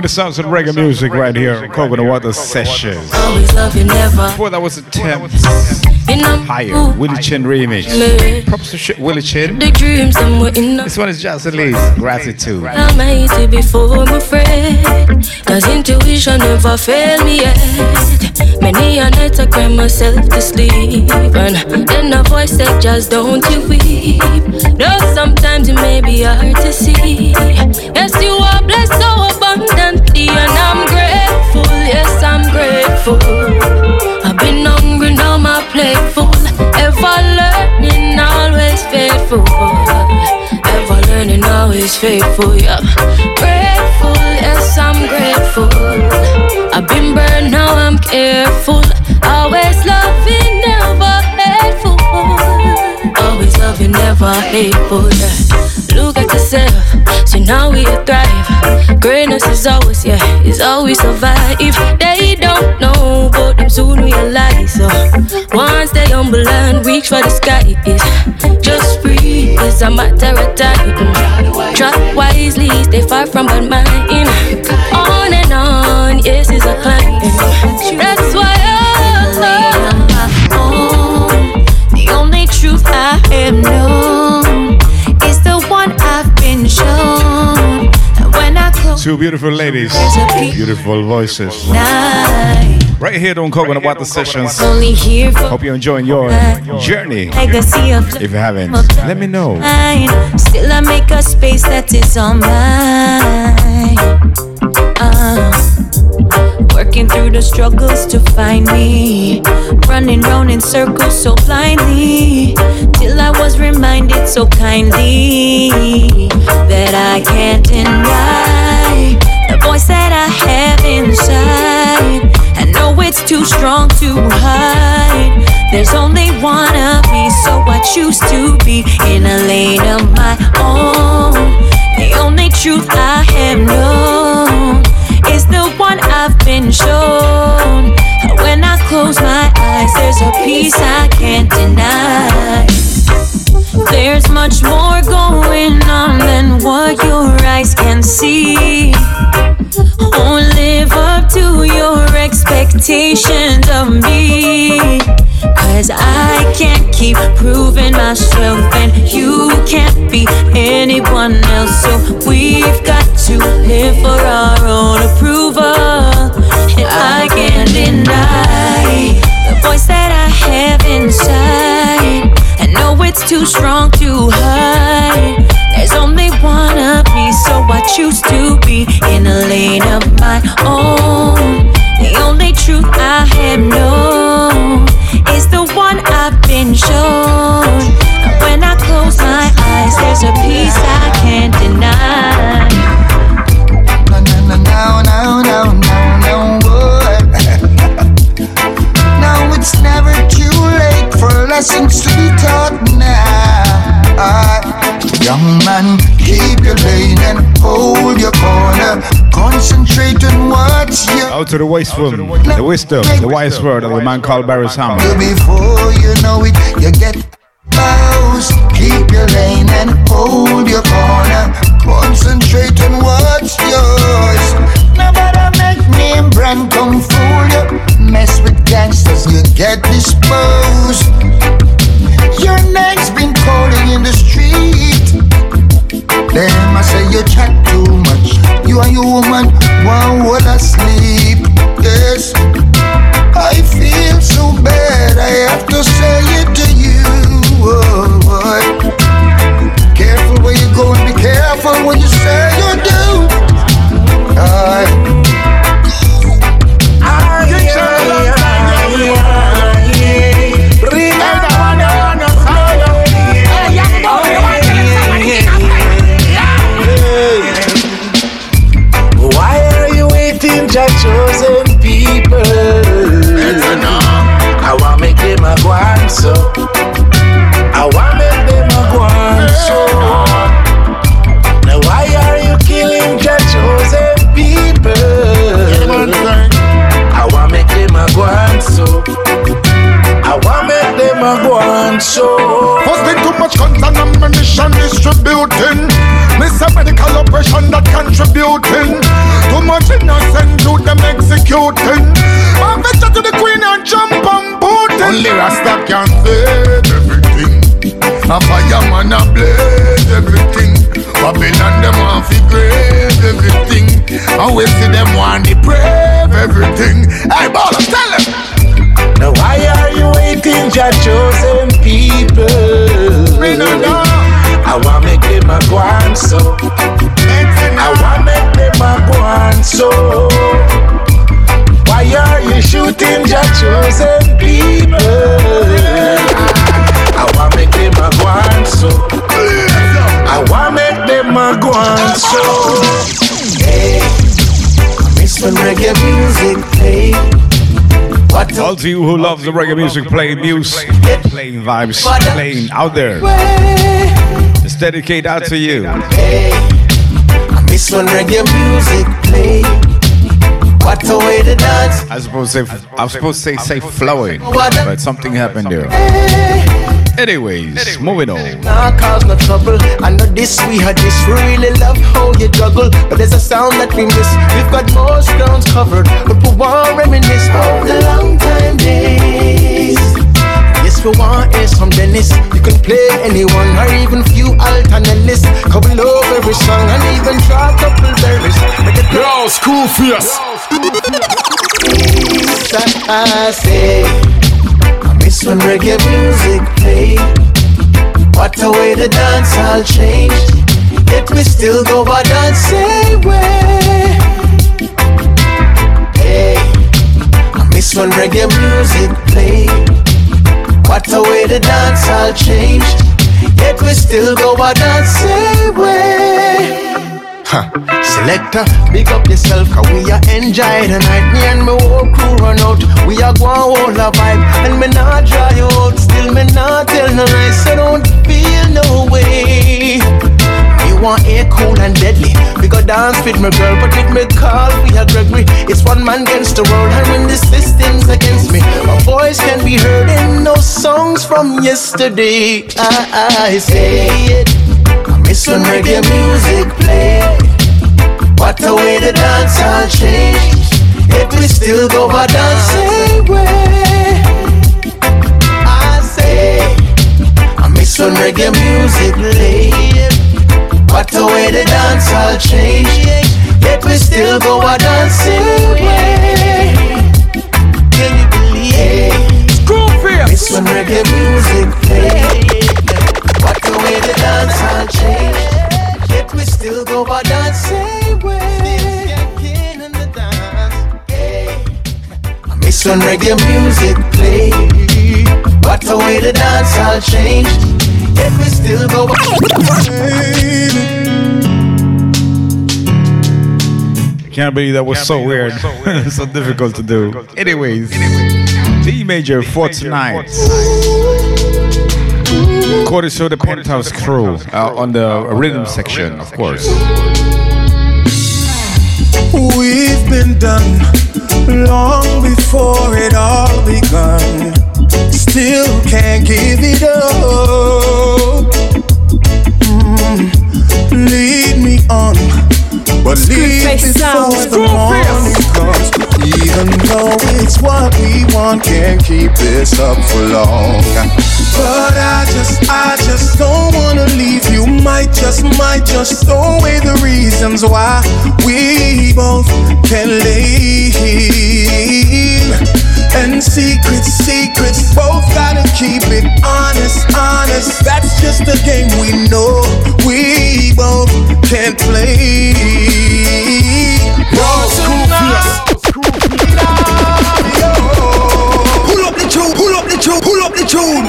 Speaker 22: the
Speaker 3: sounds of reggae music right here on Coconut Water Sessions.
Speaker 4: always love you, never.
Speaker 3: Before that was a temp higher Willie Chin remix. Props to shit Willie Chin.
Speaker 4: The dreams them were in
Speaker 3: This one is Jocelyn Lee's Gratitude.
Speaker 4: I'm 80 before I'm afraid. Cause intuition never failed me yet. Many a night I cry myself to sleep. And then a voice said, just don't you weep. Though sometimes it may be hard to see. Yes, you are blessed so abundantly. And I'm grateful, yes, I'm grateful. I've been hungry, now my plate full. Ever learning, always faithful. Ever learning, always faithful, yeah. Grateful, yes, I'm grateful. I've been burned, now I'm careful. Always loving, never hateful. Always loving, never hateful, yeah. At yourself, see now we thrive. Greatness is always, yeah, is always survive. If They don't know, but them soon realize. So once they humble and reach for the sky, is just free. It's a matter of time. Try wisely, stay far from bad mind. On and on, yes, it's a climb.
Speaker 3: Two beautiful ladies, beautiful voices. Right here on Coconut Water Sessions. Hope you're enjoying your journey. If you haven't, let me know.
Speaker 23: Still, I make a space that is all mine. Uh, working through the struggles to find me. Running round in circles so blindly. Till I was reminded so kindly that I can't deny voice that I have inside. I know it's too strong to hide. There's only one of me, so I choose to be in a lane of my own. The only truth I have known is the one I've been shown. When I close my eyes, there's a peace I can't deny. There's much more going on than what your eyes can see. Expectations of me. Cause I can't keep proving myself, and you can't be anyone else. So we've got to live for our own approval. And I can't deny the voice that I have inside. I know it's too strong to hide. There's only one of me, so I choose to be in a lane of my own. The only truth I have known is the one I've been shown. And when I close my eyes, there's a peace I can't deny.
Speaker 2: No, no, no, no, no, no, no, boy. now it's never too late for lessons to be taught now. Ah, young man, keep your lane and hold your corner. Concentrate on what's your
Speaker 3: Out to the wisdom, the wisdom, the wise word of the man called Beres Hammond.
Speaker 2: before you know it, you get bows. Keep your lane and hold your corner. Concentrate on what's yours. Nobody make name brand come fool you. Mess with gangsters, you get disposed. Your name's been calling in the street. Them I say you chat too much. You and your woman one will asleep. Yes. I feel so bad, I have to say it to you. Oh, boy. Careful where you go and be careful when you say you do. Aye.
Speaker 18: Your chosen people? I want make them a go on so. I want make them a go on so. Now why are you killing your chosen people? I want make them a go on so. I want make them a go on so.
Speaker 24: Posting too much guns and ammunition distributing. Miss a medical oppression that contributing. Too much innocent youth them executing. Man, venture to the queen and jump on Putin. Only Rasta can save everything. A fireman a blaze everything. Babylon them want fi grave everything. And we see them want deprave everything. Hey, baller, tell them.
Speaker 18: Now why are you waiting, your chosen people?
Speaker 24: Me no know.
Speaker 18: I want make them a go on so. I want make them a go on so. Why are you shooting your chosen people? I want make them a go on so. I want make them a go on so. Hey, I miss when reggae music play. What
Speaker 3: All to you who love the reggae music, playing music, playing vibes, playing out there. It's dedicated out to you.
Speaker 18: Hey, I miss when reggae music play. What a way to dance.
Speaker 3: I suppose say I was supposed to say say flowing, but something happened there. Anyways, moving on.
Speaker 18: Nah, cause no trouble. I know this, we had this. We really love how you juggle. But there's a sound that we miss. We've got most grounds covered. But we want reminisce of the long time days. Yes, we want hear some Dennis. You can play anyone or even few alternate Cause we love every song and even try a couple lyrics.
Speaker 1: Yo, Screwface.
Speaker 18: I say, I miss when reggae music play. What a way to dance, I'll change. Yet we still go by dancing way. Hey, I miss when reggae music play. What a way to dance, I'll change. Yet we still go by dancing way. Huh. Selector, big up yourself, cause we are enjoy the night. Me and my whole crew run out. We are going all a vibe. And me not dry out. Still me not tell no lies. So don't feel no way. Want air cool and deadly. We go dance with my girl, but with me call we are Gregory. It's one man against the world, and when the system's against me, my voice can be heard in no songs from yesterday. I, I say it. I miss when reggae music play. What a way to dance and change. Yet we still go by dancing way. I say, I miss when reggae music played. What a way to dance and change. Yet we still go by dancing way. Can you believe? Screw fear. Miss when reggae music play. What the way the dance all change. Yet we still go by that same way. I miss when reggae music play. What the way the dance all change. Yet we still go by.
Speaker 3: Can't believe that was so weird. so difficult to do. Anyways, D major for tonight. Quarter show the penthouse crew uh, on the rhythm section, of course.
Speaker 14: We've been done long before it all begun. Still can't give it up. Mm, lead me on, but leave before the morning comes. Even though it's what we want, can't keep this up for long. But I just, I just don't wanna leave you. Might just, might just throw away the reasons why we both can leave. And secrets, secrets, both gotta keep it honest, honest. That's just a game we know we both can't play.
Speaker 25: Pull up the tune, pull up the tune, pull up the tune.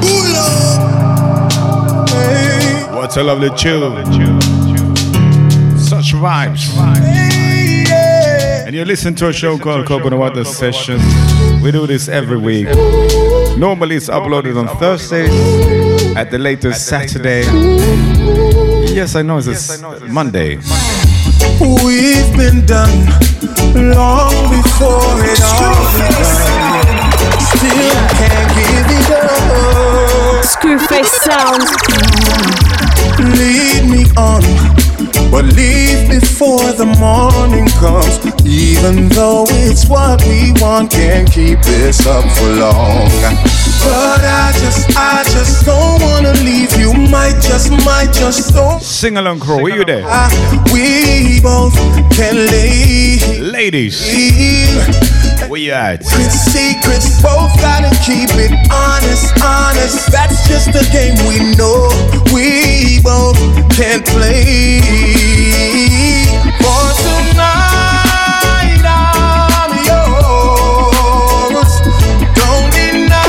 Speaker 25: Pull up.
Speaker 3: What a lovely tune. Such vibes. And you listen to a show called Coconut Water Sessions. We do this every week. Normally it's uploaded on Thursdays, at the latest Saturday. Yes, I know it's a s- Monday.
Speaker 14: We've been done long before it all begun. Still can't give it up.
Speaker 16: Screwface sound.
Speaker 14: Lead me on, but leave before the morning comes. Even though it's what we want, can't keep this up for long. But I just, I just don't wanna leave you. Might just, might just don't.
Speaker 3: Sing along, crew. Were you there?
Speaker 14: Ah, we both can lay.
Speaker 3: Ladies, where you at?
Speaker 14: With secrets, both gotta keep it honest, honest. That's just a game we know we both can't play. For tonight, I'm yours. Don't deny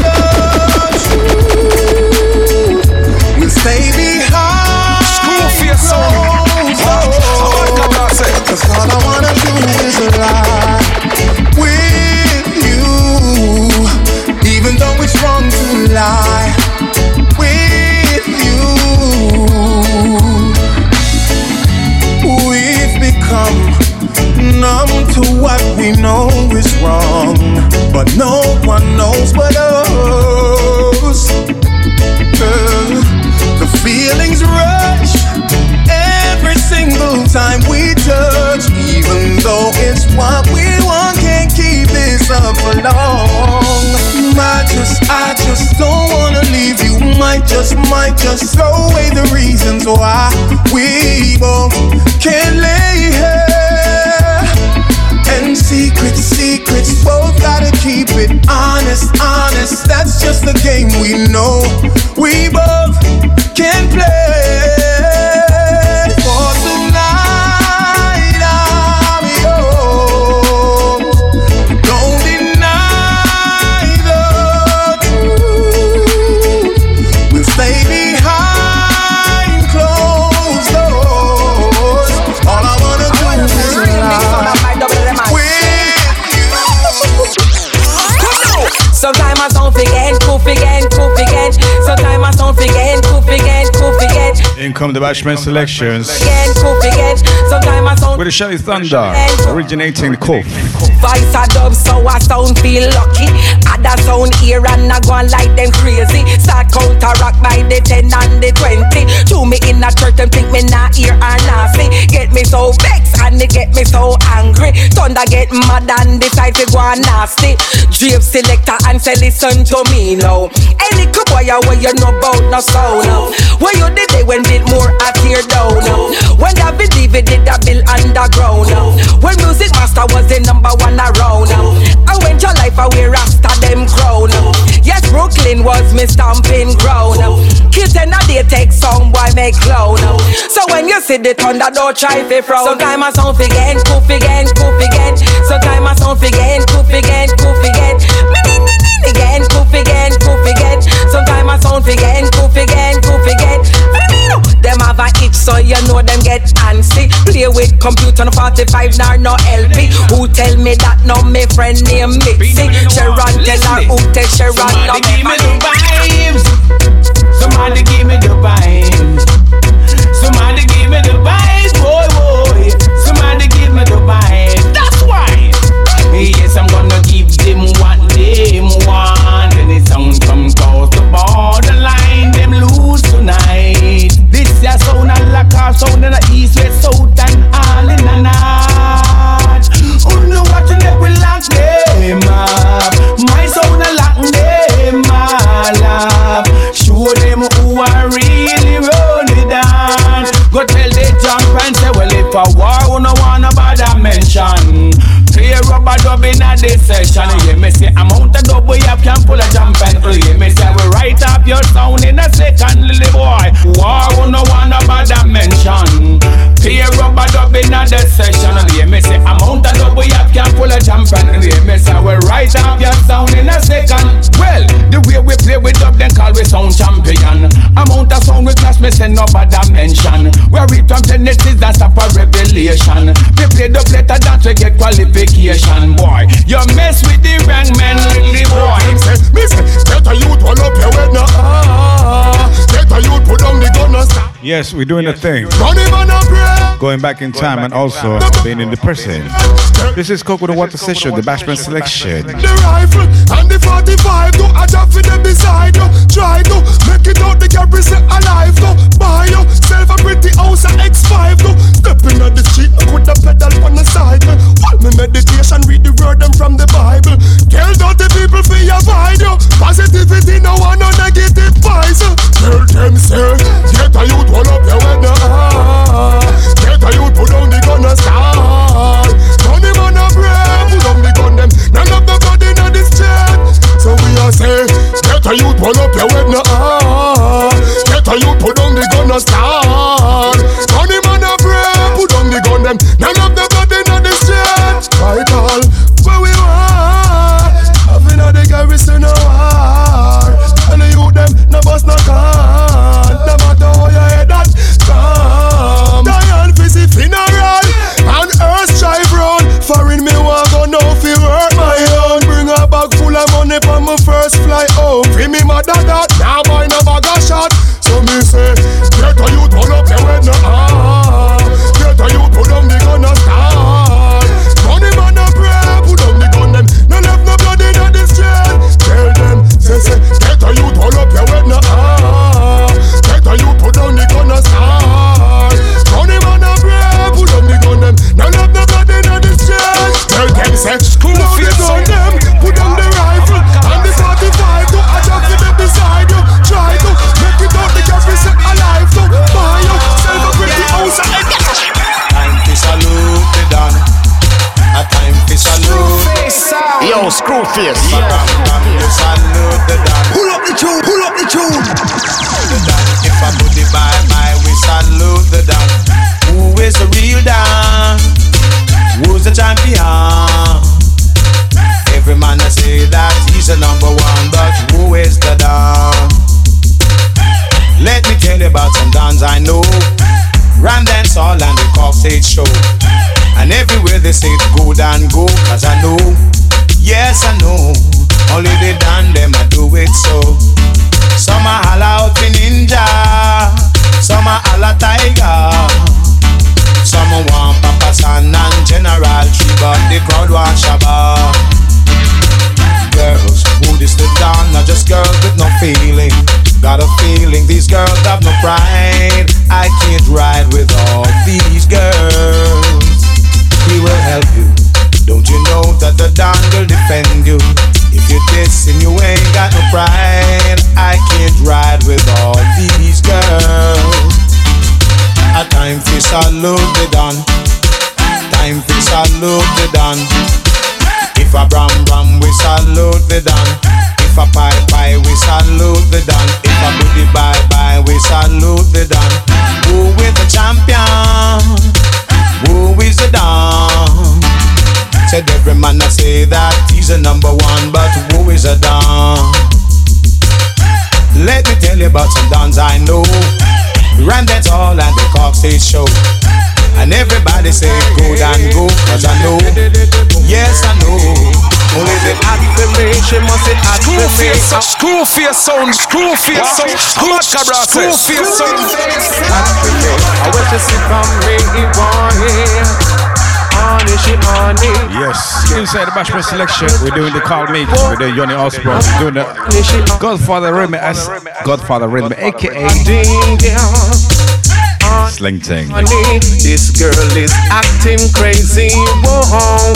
Speaker 14: the truth. We'll stay behind. Cause all I wanna do is lie is wrong. But no one knows but us. Uh, the feelings rush every single time we touch. Even though it's what we want, can't keep this up for long. I just, I just don't wanna leave you. Might just, might just throw away the reasons why we both can't lay here. And secrets, secrets, both gotta keep it honest, honest. That's just the game we know. We both can play.
Speaker 26: Sometimes I don't forget, cool again, cool again.
Speaker 3: In come the Bashman selections
Speaker 26: Again, cool again. Sometimes I don't
Speaker 3: with the Shelly Thunder originating the Koof.
Speaker 26: Voice a dub so I sound feel lucky Other sound here and I go on like them crazy. Start counteract by the 10 and the 20 To me in a church them think me not here not see Get me so vexed and they get me so angry. Thunder get mad and decide to go on nasty. Drave selector and say listen to me now. Any little boy where you know about no sound now. Where you did it when bit more a tear down. When David David did a bill underground. When Music Master was the number one around. I went your life away rasta them crown. Yes, Brooklyn was me stamping ground. Kids and a day take some boy make clown. So when you see the thunder, don't try to frown. Sometimes I sound again, goof again, goof again. Sometimes I sound again, goof again, goof again. Again, goof again, goof again. Sometimes I sound again, goof again, goof again. Them have a itch, so you get antsy. Play with computer on 45, nor no LP. Who tell me that? No, me friend named Mitzi. Sharon tell her who tell Sharon no
Speaker 27: Somebody give me the vibes. Somebody give me the vibes. Somebody give me the vibes, boy, boy. Somebody give me the vibes. That's why. Yes, I'm gonna give them what they want. And the sound come close to borderline. Them lose tonight. This ya sound a like a sound in the east, west, south, and all in the north. Who know what you never lock them? My sound a lock them all up. Show them who are really running down. Go tell the jump and say, well, if a war, who no wanna bother mention. Rubber dub in a this session. You me say amount of we have can pull a jump and play. You me say we write up your sound in a second, little boy. War who no wanna bother mention. Play rubber dub in a this session. You me say amount of we have can pull a jump and. You me say we write up your sound in a second. Well, the way we play with dub, then call we sound champion. Amount of sound we class, me say no bother mention. Where we from Genesis, that's a revelation. We play the letter that we get qualification, boy. You mess with the wrong man, really, boy.
Speaker 17: Me say, get a youth all up your head now. Get a youth put down the gun and stop.
Speaker 3: Yes, we're doing a thing.
Speaker 17: Run him on a break.
Speaker 3: Going back in time and also being in the present. This is Coconut Water Session, the Bashman selection.
Speaker 17: The rifle and the 45 to a job for them beside you. Try to make it out the garrison alive to buy yourself a pretty house at X5 to step in the street put the pedal on the cycle. While me meditation read the word them from the Bible. Tell dirty people for your avoid you. Positivity no one no negative vibes. Tell them say get a youth hold up your head now. Get a youth put down the gun and start. Turn him on a break, put down the gun them. None of the blood in this chat. So we are say, get a youth hold up your head now. Get a youth put down the gun and start. Turn him on a break, put down the gun them. None of all where we want. Having a the garrison no war. And the youth them no bust no can. No matter how you head that come. Diane Fizzy funeral and earth drive round. Foreign me want go now fi work my own. Bring a bag full of money for my first flight home. Free me mother that now buy no bag Tell them, say, load the gun them, put down the rifle and the 45 to a job for them beside you. Try to make it out the garrison alive. So buy yourself a pretty house and
Speaker 28: Time to salute the Don. A time to salute.
Speaker 15: Yo, screw face.
Speaker 28: Time to salute the Don.
Speaker 15: Pull up the tune, pull up the tune.
Speaker 28: If I put the bye bye, we salute the Don. Who's the champion? Every man I say that
Speaker 15: screw face sound, screw face sound, screw cabra, screw face sound.
Speaker 17: I wish to see from me, boy. Honey, she honey.
Speaker 3: Yes, inside the Bashment selection, we're doing the Carl Mix, we're doing Johnny Osbourne, we're doing the Godfather Rhythm Godfather Rhythm, aka Sleng
Speaker 17: Teng. This girl is acting crazy. Whoa,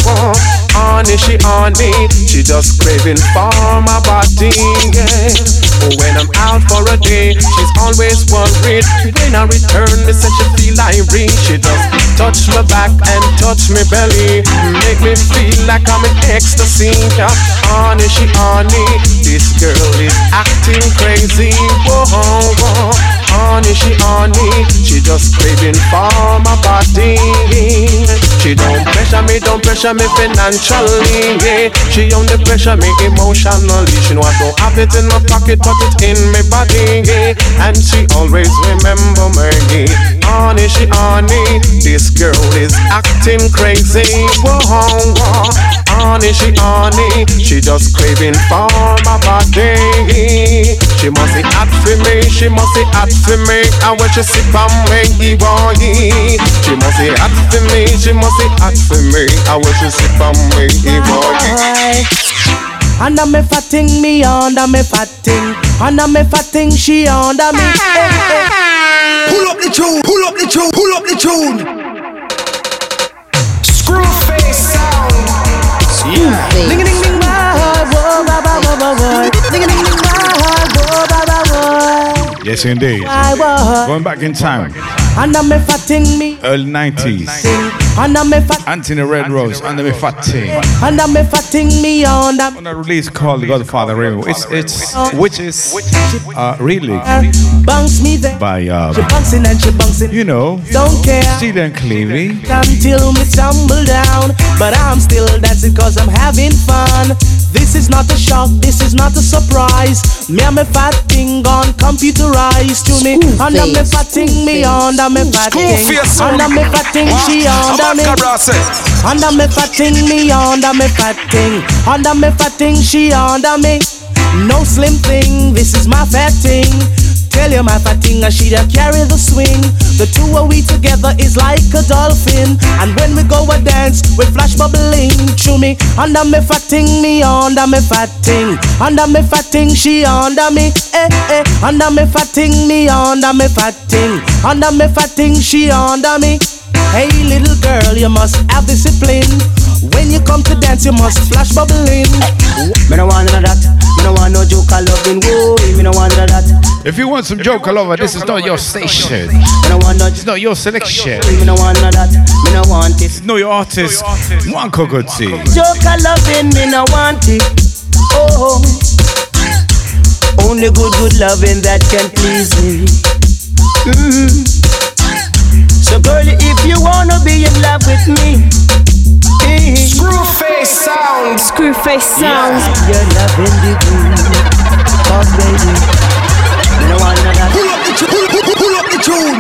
Speaker 17: whoa. Honey, she honey, she just craving for my body. Yeah. Oh, when I'm out for a day, she's always worried. When I return, they say she feel irate. She just touch my back and touch me belly, make me feel like I'm in ecstasy. Yeah. Honey, she honey, this girl is acting crazy. Whoa, whoa. Honey, she honey, she just craving for my body. She don't pressure me, don't pressure me financially. Yeah. She only pressure me emotionally. She know I don't have it in my pocket, but it in my body. And she always remember me. On Honey, she on honey, this girl is acting crazy. Whoa. Honey, she honey, she just craving for my body. She must be hot for me, she must be hot for me. And when she sip on me, boy, she must be hot for me, she must be hot for me. And when she sip on me, boy.
Speaker 29: Under me fatting, me under me fatting. Under me fatting, she under me. Eh, eh.
Speaker 30: Pull up the tune, pull up the tune, pull up the tune.
Speaker 15: Screw face sound.
Speaker 29: Yeah. Ding
Speaker 3: Yes, indeed.
Speaker 29: I was.
Speaker 3: Going back in time,
Speaker 29: Under me fatting me.
Speaker 3: early 90s.
Speaker 29: Under me fat.
Speaker 3: Anthony Red Rose, under me fat team.
Speaker 29: Under me fatting me under.
Speaker 3: On a release called The Godfather Rhythm, it's, it's, which is uh, really
Speaker 29: Bounce me there.
Speaker 3: by, um,
Speaker 29: She bouncing and she bouncing.
Speaker 3: you know,
Speaker 29: Don't care.
Speaker 3: Steely and Clevie.
Speaker 29: until me tumble down. But I'm still dancing cause I'm having fun. This is not a shock, this is not a surprise. Me and me fat thing gone computerized to me. Under me fat thing, me under me fat thing. Under me fat thing, she under me. Under me fat thing, me under me fat thing. Under me fat thing, she under me. No slim thing, this is my fat thing. Tell you my fat thing, she da carry the swing. The two of we together is like a dolphin. And when we go a dance, we flash bubbling to me. Under me fat thing, me under me fat thing. Under me fat thing, she under me. Eh eh. Under me fat thing, me under me fat thing. Under me fat thing, she under me. Hey little girl, you must have discipline. When you come to dance, you must flash bubbling.
Speaker 31: Me no want none of that. Me no want no joke of loving. Whoa, me no want none of that.
Speaker 3: If you want some Joker lover, this is not your station.
Speaker 31: Me no want no.
Speaker 3: It's not your selection.
Speaker 31: Me no want none of that. Me no want it.
Speaker 3: It's not your artist. One Koguti.
Speaker 31: Joke of loving, me no want it. Oh, only good, good loving that can please me. Mm. So, girlie, if you wanna be in love with me,
Speaker 15: Screw face sound.
Speaker 16: Screwface sound.
Speaker 31: Your loving degree, cause baby, me no want none of that.
Speaker 30: Pull up the tune, pull, pull, pull up the tune.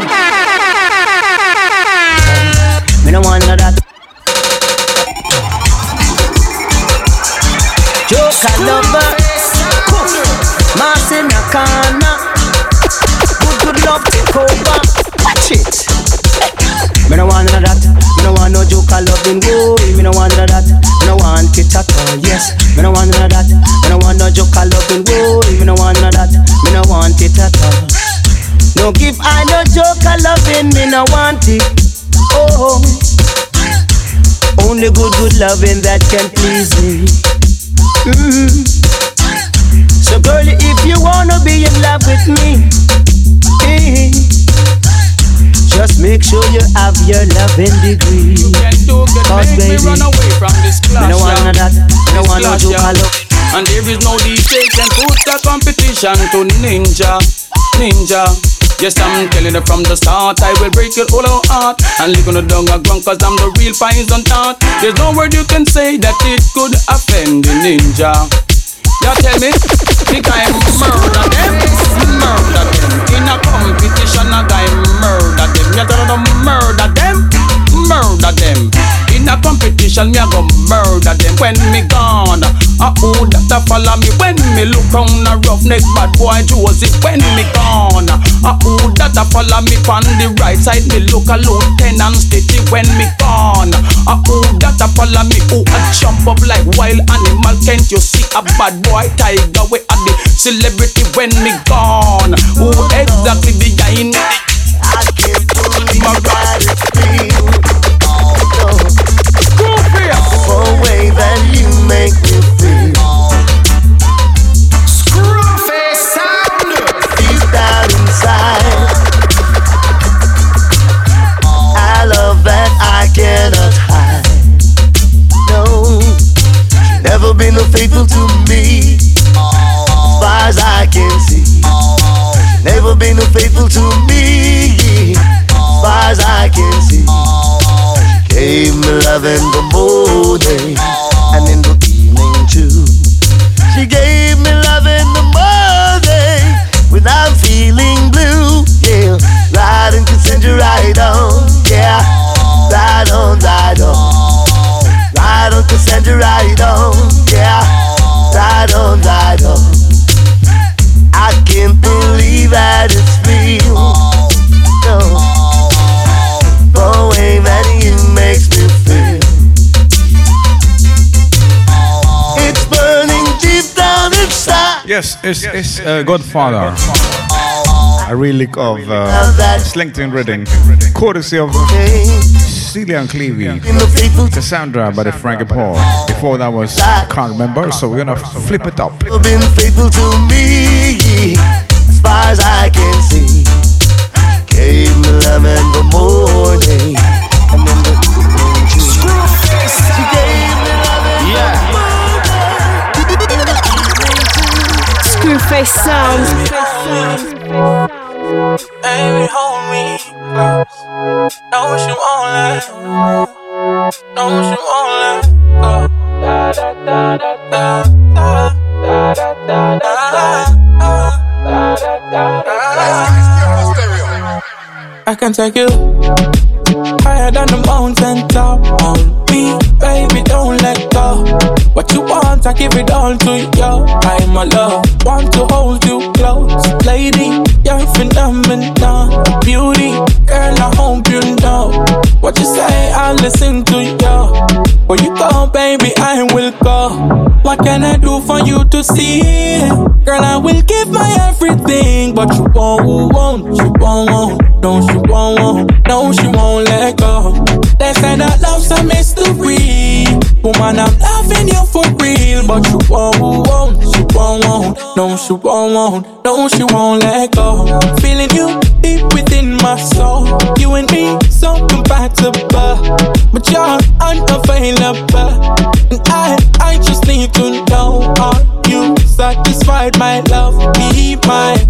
Speaker 31: Me no want none of that. Joker lover, Mass in a corner. Good, good love take over. Watch it. Me no want none of that. Me no want no joker loving. Whoa, me no want none of that. Me no want it at all. Yes, me no want none of that. Me no want no joker loving. Whoa, me no want none of that. Me no want it at all. No give I no joker loving. Me no want it. Oh, only good, good loving that can please me. Mm. So, girlie, if you wanna be in love with me, eh, just make sure you have your loving degree. Cause
Speaker 27: Make me
Speaker 31: baby,
Speaker 27: run away from this
Speaker 31: me
Speaker 27: clash.
Speaker 31: no want none of that. Me no
Speaker 27: This
Speaker 31: want no
Speaker 27: clash,
Speaker 31: joke love.
Speaker 27: And there is no DJ can put the competition to Ninja, Ninja. Yes, I'm telling you from the start, I will break your whole heart and leave you down a ground cause I'm the real poison tart. There's no word you can say that it could offend the ninja. You tell me, think I'm murder them? murder them. In a competition, a guy murder them. You tell them murder them, murder them. In a competition, me a go murder them when me gone. A who that a follow me when me look on a roughneck bad boy Josie when me gone. A who that a follow me on the right side me look a Lieutenant Stitchie when me gone. A who that a follow me who a jump up like wild animal can't you see a bad boy tiger we a the celebrity when me gone. Who exactly behind me?
Speaker 2: I can't believe that it's real. Way that you make me feel.
Speaker 15: Screwface sound.
Speaker 2: Deep down inside, I love that I cannot hide. No, she never been faithful to me, as far as I can see. Never been faithful to me, as far as I can see. I'm loving the booty. And in the it's, it's
Speaker 3: uh, Godfather. A relic of uh, Sleng Teng Reading, courtesy of Steely and Clevie, Cassandra by the Frankie Paul. Before that was, can't remember, so we're gonna flip it up.
Speaker 2: You've been faithful to me as far as I can see. Gave me love in the morning
Speaker 16: Screwface sounds.
Speaker 32: Baby, hold me close. Don't you won't let go. Don't you won't let go. Da da da da da da da da da da da da da. I can take you higher than the mountain top. on me, baby, don't let go. What you want, I give it all to you. I'm a love, want to hold you close, lady. You're phenomenal, beauty, girl. I hope you know what you say. I'll listen to you. Where you go, baby, I will go. What can I do for you to see? Girl, I will give my everything, but you won't, won't, you won't, won't, don't you won't, won't, no, she won't let go. They say that love's a mystery. Woman, I'm loving you for real, but you won't, won't, you won't, won't, no, she won't, won't, no, she won't let go. Feeling you deep within my soul. You and me so compatible, but you're unavailable. And I, I just need to know are you satisfied, my love? Be mine.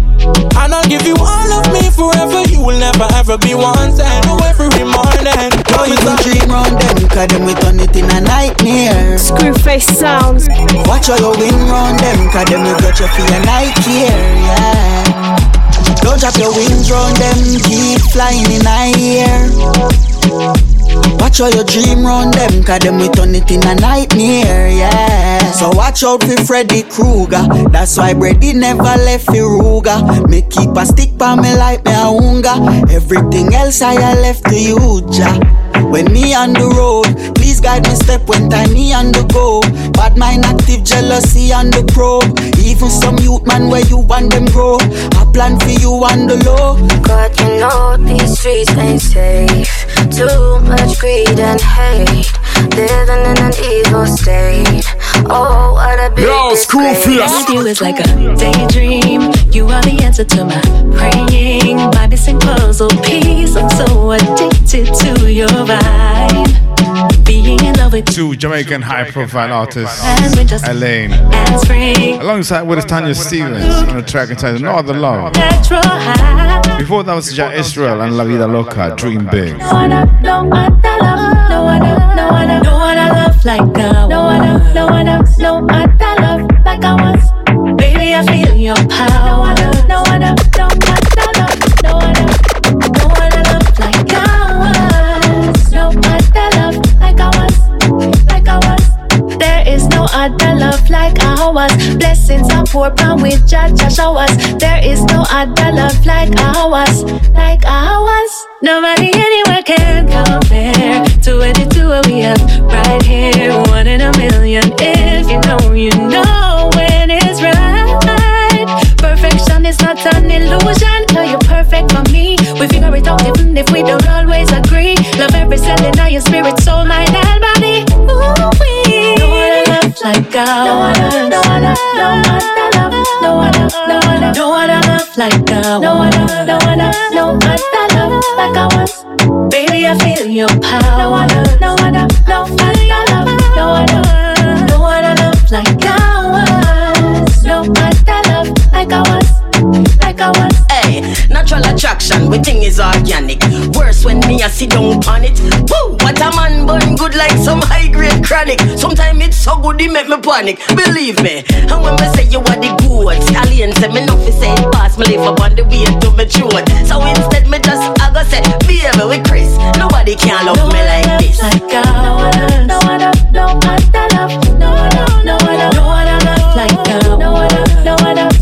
Speaker 32: And I'll give you all of me forever. You will never ever be one and every morning.
Speaker 9: Boy, you can dream round them, cause them we turn it in a nightmare.
Speaker 16: Screwface sounds.
Speaker 9: Watch how you win round them, cause them we got you for your night here, yeah. Don't drop your wings round them, keep flying in the air. Watch how your dream run them, cause them we turn it in a nightmare, yeah. So watch out for Freddy Krueger. That's why Brady never left for Ruger. Me keep a stick by me like me a hunger. Everything else I left to you, ja. When me on the road, please guide me step when time me on the go. Bad mind active jealousy on the probe. Even some youth man where you want them grow. I plan for you on the low.
Speaker 33: God, you know these streets ain't safe. Too much greed and hate. Living in an evil state. Oh, what a big
Speaker 1: Yo,
Speaker 33: disgrace.
Speaker 23: With you is like a daydream. You are the answer to my praying. My missing puzzle piece. I'm so addicted to your vibe. Being in love with
Speaker 3: Two Jamaican high profile artists,
Speaker 23: Alaine,
Speaker 3: alongside with Tanya Stephens on a track entitled No Other Love. Before that was Ja Israel and La Vida Loca, Dream Big
Speaker 23: no no no love like no no no love like Baby, I feel your power. No no no no no love like No other love like like There is no other love like ours. Blessings are poured upon with Jah Jah show us. There is no other love like ours, like ours. Nobody anywhere can compare to any two we have right here. One in a million. If you know, you know when it's right. Perfection is not an illusion. Girl, you're perfect for me. We figure it out even if we don't always agree. Love every cell in our spirit, soul, mind, and body. Ooh, we. No other love like ours. No other, no other love. No other, no other, no other love like ours. No other, no other, no other love like ours. Baby, I feel your power. No other, no other, no other love. No other,
Speaker 34: natural attraction, we think is organic. Worse when me a sit down on it. Woo, what a man burn good like some high grade chronic. Sometimes it's so good it make me panic. Believe me, and when me say you are the good stallion, say me nothing say it pass me live up on the way to me throat. So instead me just I go say, baby with Chris, nobody can love me like this.
Speaker 23: Like ours. No other, no other love. No other, no other, no other love like ours. No other, no other, no other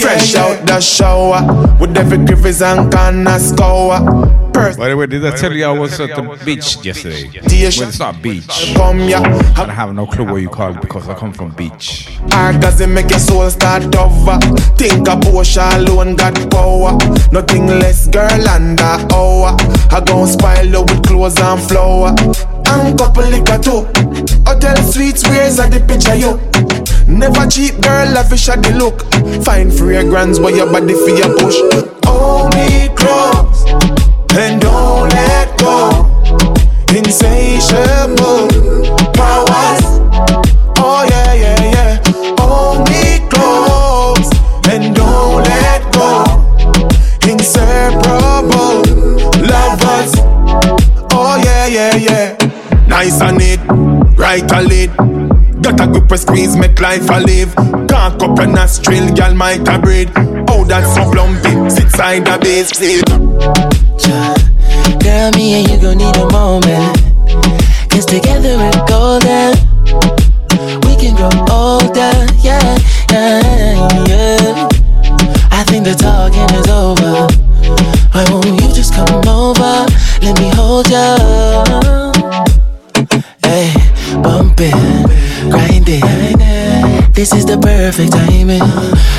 Speaker 14: Fresh out the shower with every crevice and corner scour.
Speaker 3: Uh, By the way, did I tell you I was at the beach yesterday?
Speaker 14: Yes.
Speaker 3: Well, it's not beach.
Speaker 14: Come ya.
Speaker 3: I have no clue what you call it because I come from beach.
Speaker 14: Orgasm make your soul start over. Think a potion alone got power. Nothing less, girl, and under hour. I gon' spoil you with clothes and flour. And couple liquor too. Hotel suites, where's the picture you? Never cheap, girl, I lavish at the look. Fine fragrance, but your body for your push. Hold me close and don't let go. Insatiable powers. Oh yeah, yeah, yeah. Hold me close and don't let go. Inseparable lovers. Oh yeah, yeah, yeah. Nice and neat, right a lid. Got a good press squeeze, make life a live. Can't cup a nostril, girl might a breed. Oh, that's so plumpy, sit side a base.
Speaker 35: Girl, me and you gon' need a moment. Cause together we're golden. We can grow older, yeah, yeah, yeah. I think the talking is over. Why won't you just come over? Let me hold ya. Hey, bump it, grind it. This is the perfect timing.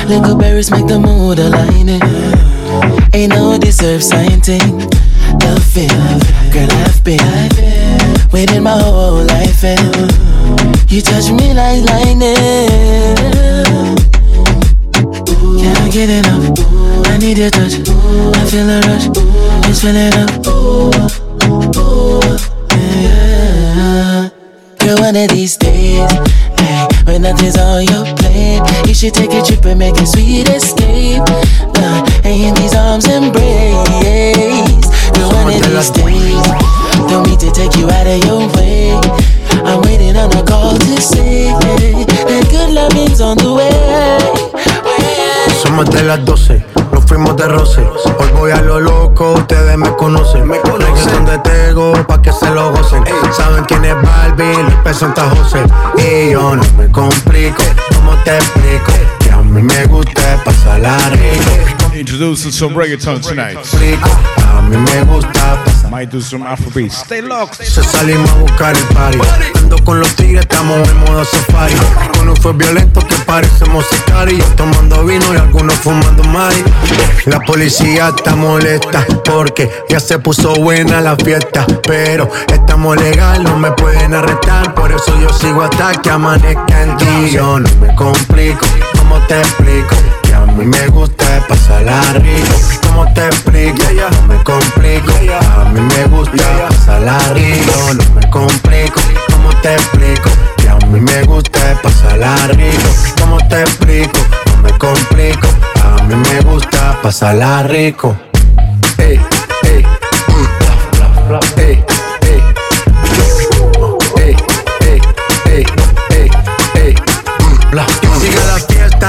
Speaker 35: Little berries make the mood aligning. Ain't no deserve sign thing. Love girl, I've been waiting my whole life, and you touch me like lightning. Can't get enough. I need your touch. I feel a rush. It's filling up. Oh yeah. Girl, one of these days, when nothing's on your plate, you should take a trip and make a sweet escape. Uh, and in these arms embrace. Girl, one of these days, don't need to take you out of your way. I'm waiting on a call to say that good loving's on the way.
Speaker 36: Somos de las 12, nos fuimos de roce. Hoy voy a lo loco, ustedes me conocen. Me conocen de Tego, pa' que se lo gocen. Saben quién es Barbie, Luis Santa José. Y yo no me complico, ¿cómo te explico? Que a mí me gusta pasarla rico.
Speaker 3: Introducing some reggaeton tonight.
Speaker 36: A mí me gusta
Speaker 3: Might do some Afrobeat. Stay locked.
Speaker 36: Se salimos a buscar el party. Ando con los tigres, estamos en modo safari. Uno fue violento que parecemos sicari. Tomando vino y algunos fumando mari. La policía está molesta porque ya se puso buena la fiesta. Pero estamos legal, no me pueden arrestar. Por eso yo sigo hasta que amanezca en ti. Yo no me complico, ¿cómo te explico? A mí me gusta pasarla rico. ¿Cómo te explico? No me complico. A mí me gusta pasarla rico. No me complico. ¿Cómo te explico? Que a mí me gusta pasarla rico. ¿Cómo te explico? No me complico. A mí me gusta pasarla rico. Ey, ey, ey, ey,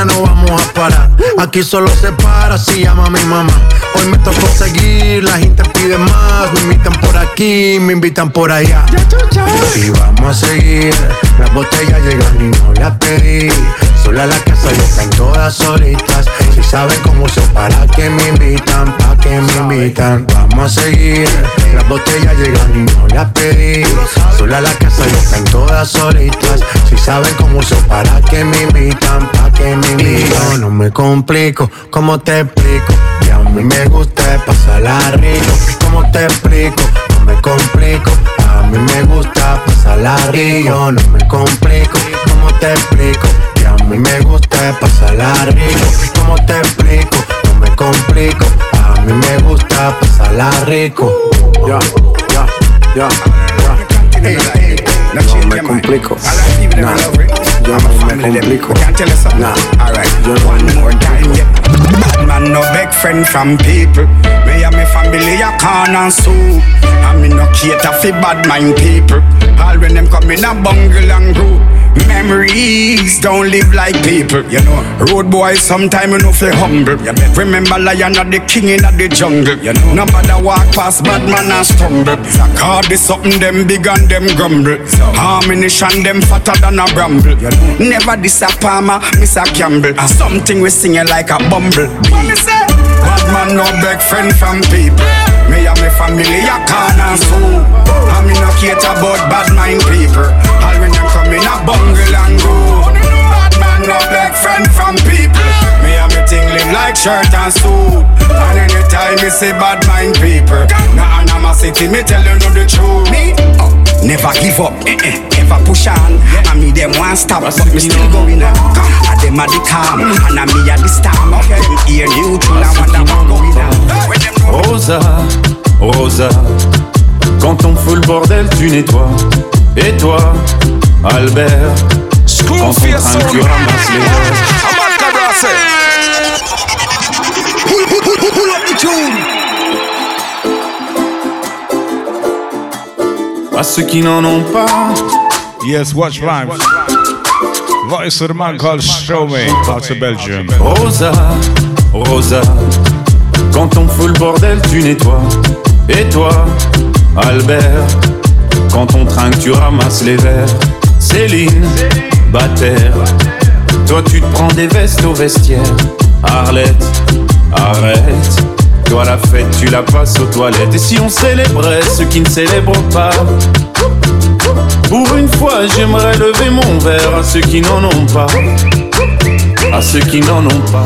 Speaker 36: no vamos a parar. Aquí solo se para si llama mi mamá. Hoy me tocó seguir, la gente pide más. Me invitan por aquí, me invitan por allá. Y vamos a seguir, las botellas llegan y no las pedí. Sola la casa y están todas solitas. Si saben cómo para que me invitan, pa' que me invitan. Vamos a seguir, las botellas llegan y no las pedí. Sola la casa y están todas solitas. Si saben cómo se para que me invitan, pa' que me invitan. No me complico, ¿cómo te explico? Y a mí me gusta pasarla rico. ¿Cómo te explico? No me complico. A mí me gusta pasarla rico. No me complico, ¿cómo te explico? Y a mí me gusta pasarla rico. ¿Cómo te explico? No me complico. A mí me gusta pasarla rico. Ya, ya, ya, ya. No me complico. Nah, eh. yo no me complico. Nah, yo no me complico.
Speaker 37: Man no beg friend from people. Me and me family a corn and soup. And me no cater fi bad mind people. All when them come in a bungle and group. Memories don't live like people, you know. Road boy, sometime you know feel humble. You bet remember lion of the king in the jungle, you know. No matter walk past bad man and stumble. Cause this something them big and them grumble. Ammunition them fatter than a bramble. You know. Never this a palmer, Miss a Campbell. And something we singing like a bumble. What me say? Bad man no beg friend from people. Me and me family a corn and soup. And me no cater about bad mind people. In a bungle and go. Bad man no beg friend from people. Me and me thing live like shirt and suit. And anytime me say bad mind people, nah animosity me tell you know the truth. Me oh, never give up, eh eh, ever push on. And me them one stop, but me still going on. And them a the calm, and a me a the storm. Them hear new tune, I wonder what going on.
Speaker 38: Rosa, Rosa, quand on fout le bordel, tu nettoies. Et toi, Albert, quand on trinque, tu ramasses les verres.
Speaker 14: Pull up the tune.
Speaker 38: À ceux qui n'en ont pas.
Speaker 3: Yes, watch vibes. Voice of the man called Show Me, out to Belgium.
Speaker 38: Rosa, Rosa, quand on fout le bordel, tu nettoies. Et toi, Albert, quand on trinque, tu ramasses les verres. Céline, Bataire, toi tu te prends des vestes au vestiaire. Arlette, arrête. Toi la fête, tu la passes aux toilettes. Et si on célébrait ceux qui ne célèbrent pas? Pour une fois, j'aimerais lever mon verre à ceux qui n'en ont pas. À ceux qui n'en ont pas.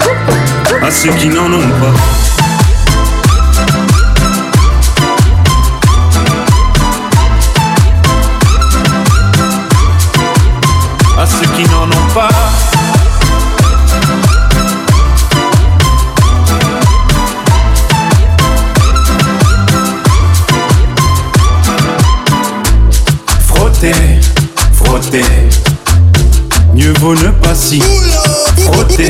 Speaker 38: à ceux qui n'en ont pas. À ceux qui n'en ont pas. Frottez, mieux vaut ne pas si frotter.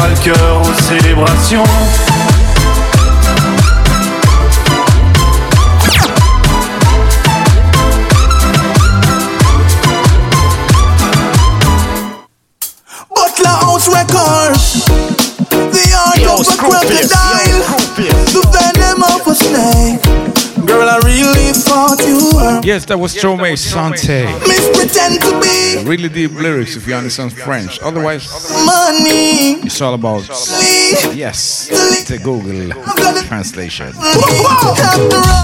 Speaker 38: Pas le cœur aux célébrations.
Speaker 14: Butler House Records. The art
Speaker 39: Yo,
Speaker 14: of a crocodile.
Speaker 3: Yes, that was Stromae Sante.
Speaker 14: Pretend to be
Speaker 3: Really deep lyrics if you understand French. Otherwise,
Speaker 14: money.
Speaker 3: it's all about yes, the Google translation.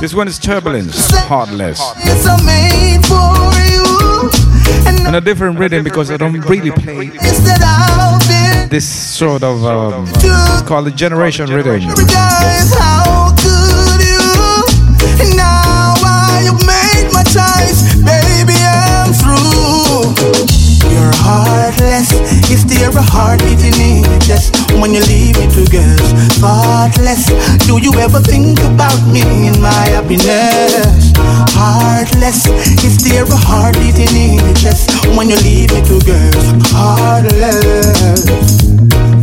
Speaker 3: This one is Turbulence, Heartless.
Speaker 14: It's a made for you.
Speaker 3: And a different rhythm because I don't really play
Speaker 14: Instead of it,
Speaker 3: this sort of um, it's called the generation rhythm.
Speaker 14: You're heartless. Is there a heartbeat in it? Just when you leave me to girls, thoughtless. Do you ever think about me and my happiness? Heartless. Is there a heartbeat in it? Just when you leave me to girls, heartless.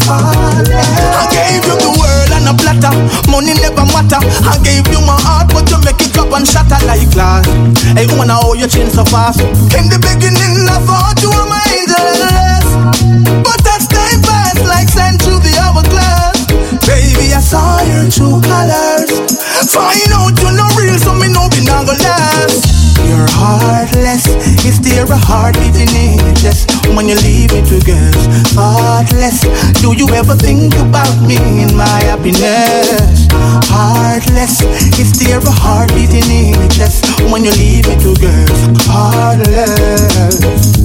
Speaker 14: I gave you the world and a platter. Money never matter. I gave you my heart, but you make it up and shatter like glass. Hey, woman, how you change so fast? In the beginning, I thought you were my angel. But as time passed, like sand through the hourglass. Baby, I saw your true colors. Find out you're not real, so me know we not gonna last. You're heartless. Is there a heartbeat in it? Just when you leave me to girls, heartless? Do you ever think about me and my happiness? Heartless. Is there a heartbeat in it? Just when you leave me to girls, heartless.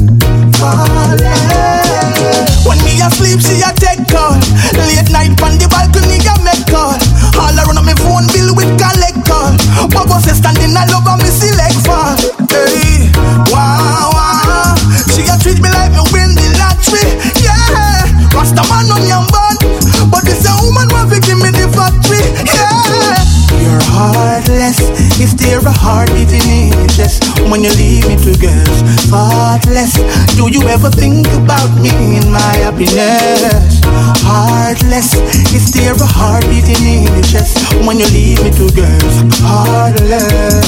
Speaker 14: Heartless. When me asleep, she a take call. Late night on the balcony, I make call. All around my phone bill with collect call. Bubba say standing all over me select fall. Hey, wow, wow. She a treat me like me win the lottery. Yeah, Rasta man on your bun, but this a woman want to give me the factory. Yeah, you're heartless. Is there a heartbeat in? Just when you leave me to girls, thoughtless. Do you ever think about me and my happiness? Heartless. Is there a heartbeat in? Just when you leave me to girls, heartless.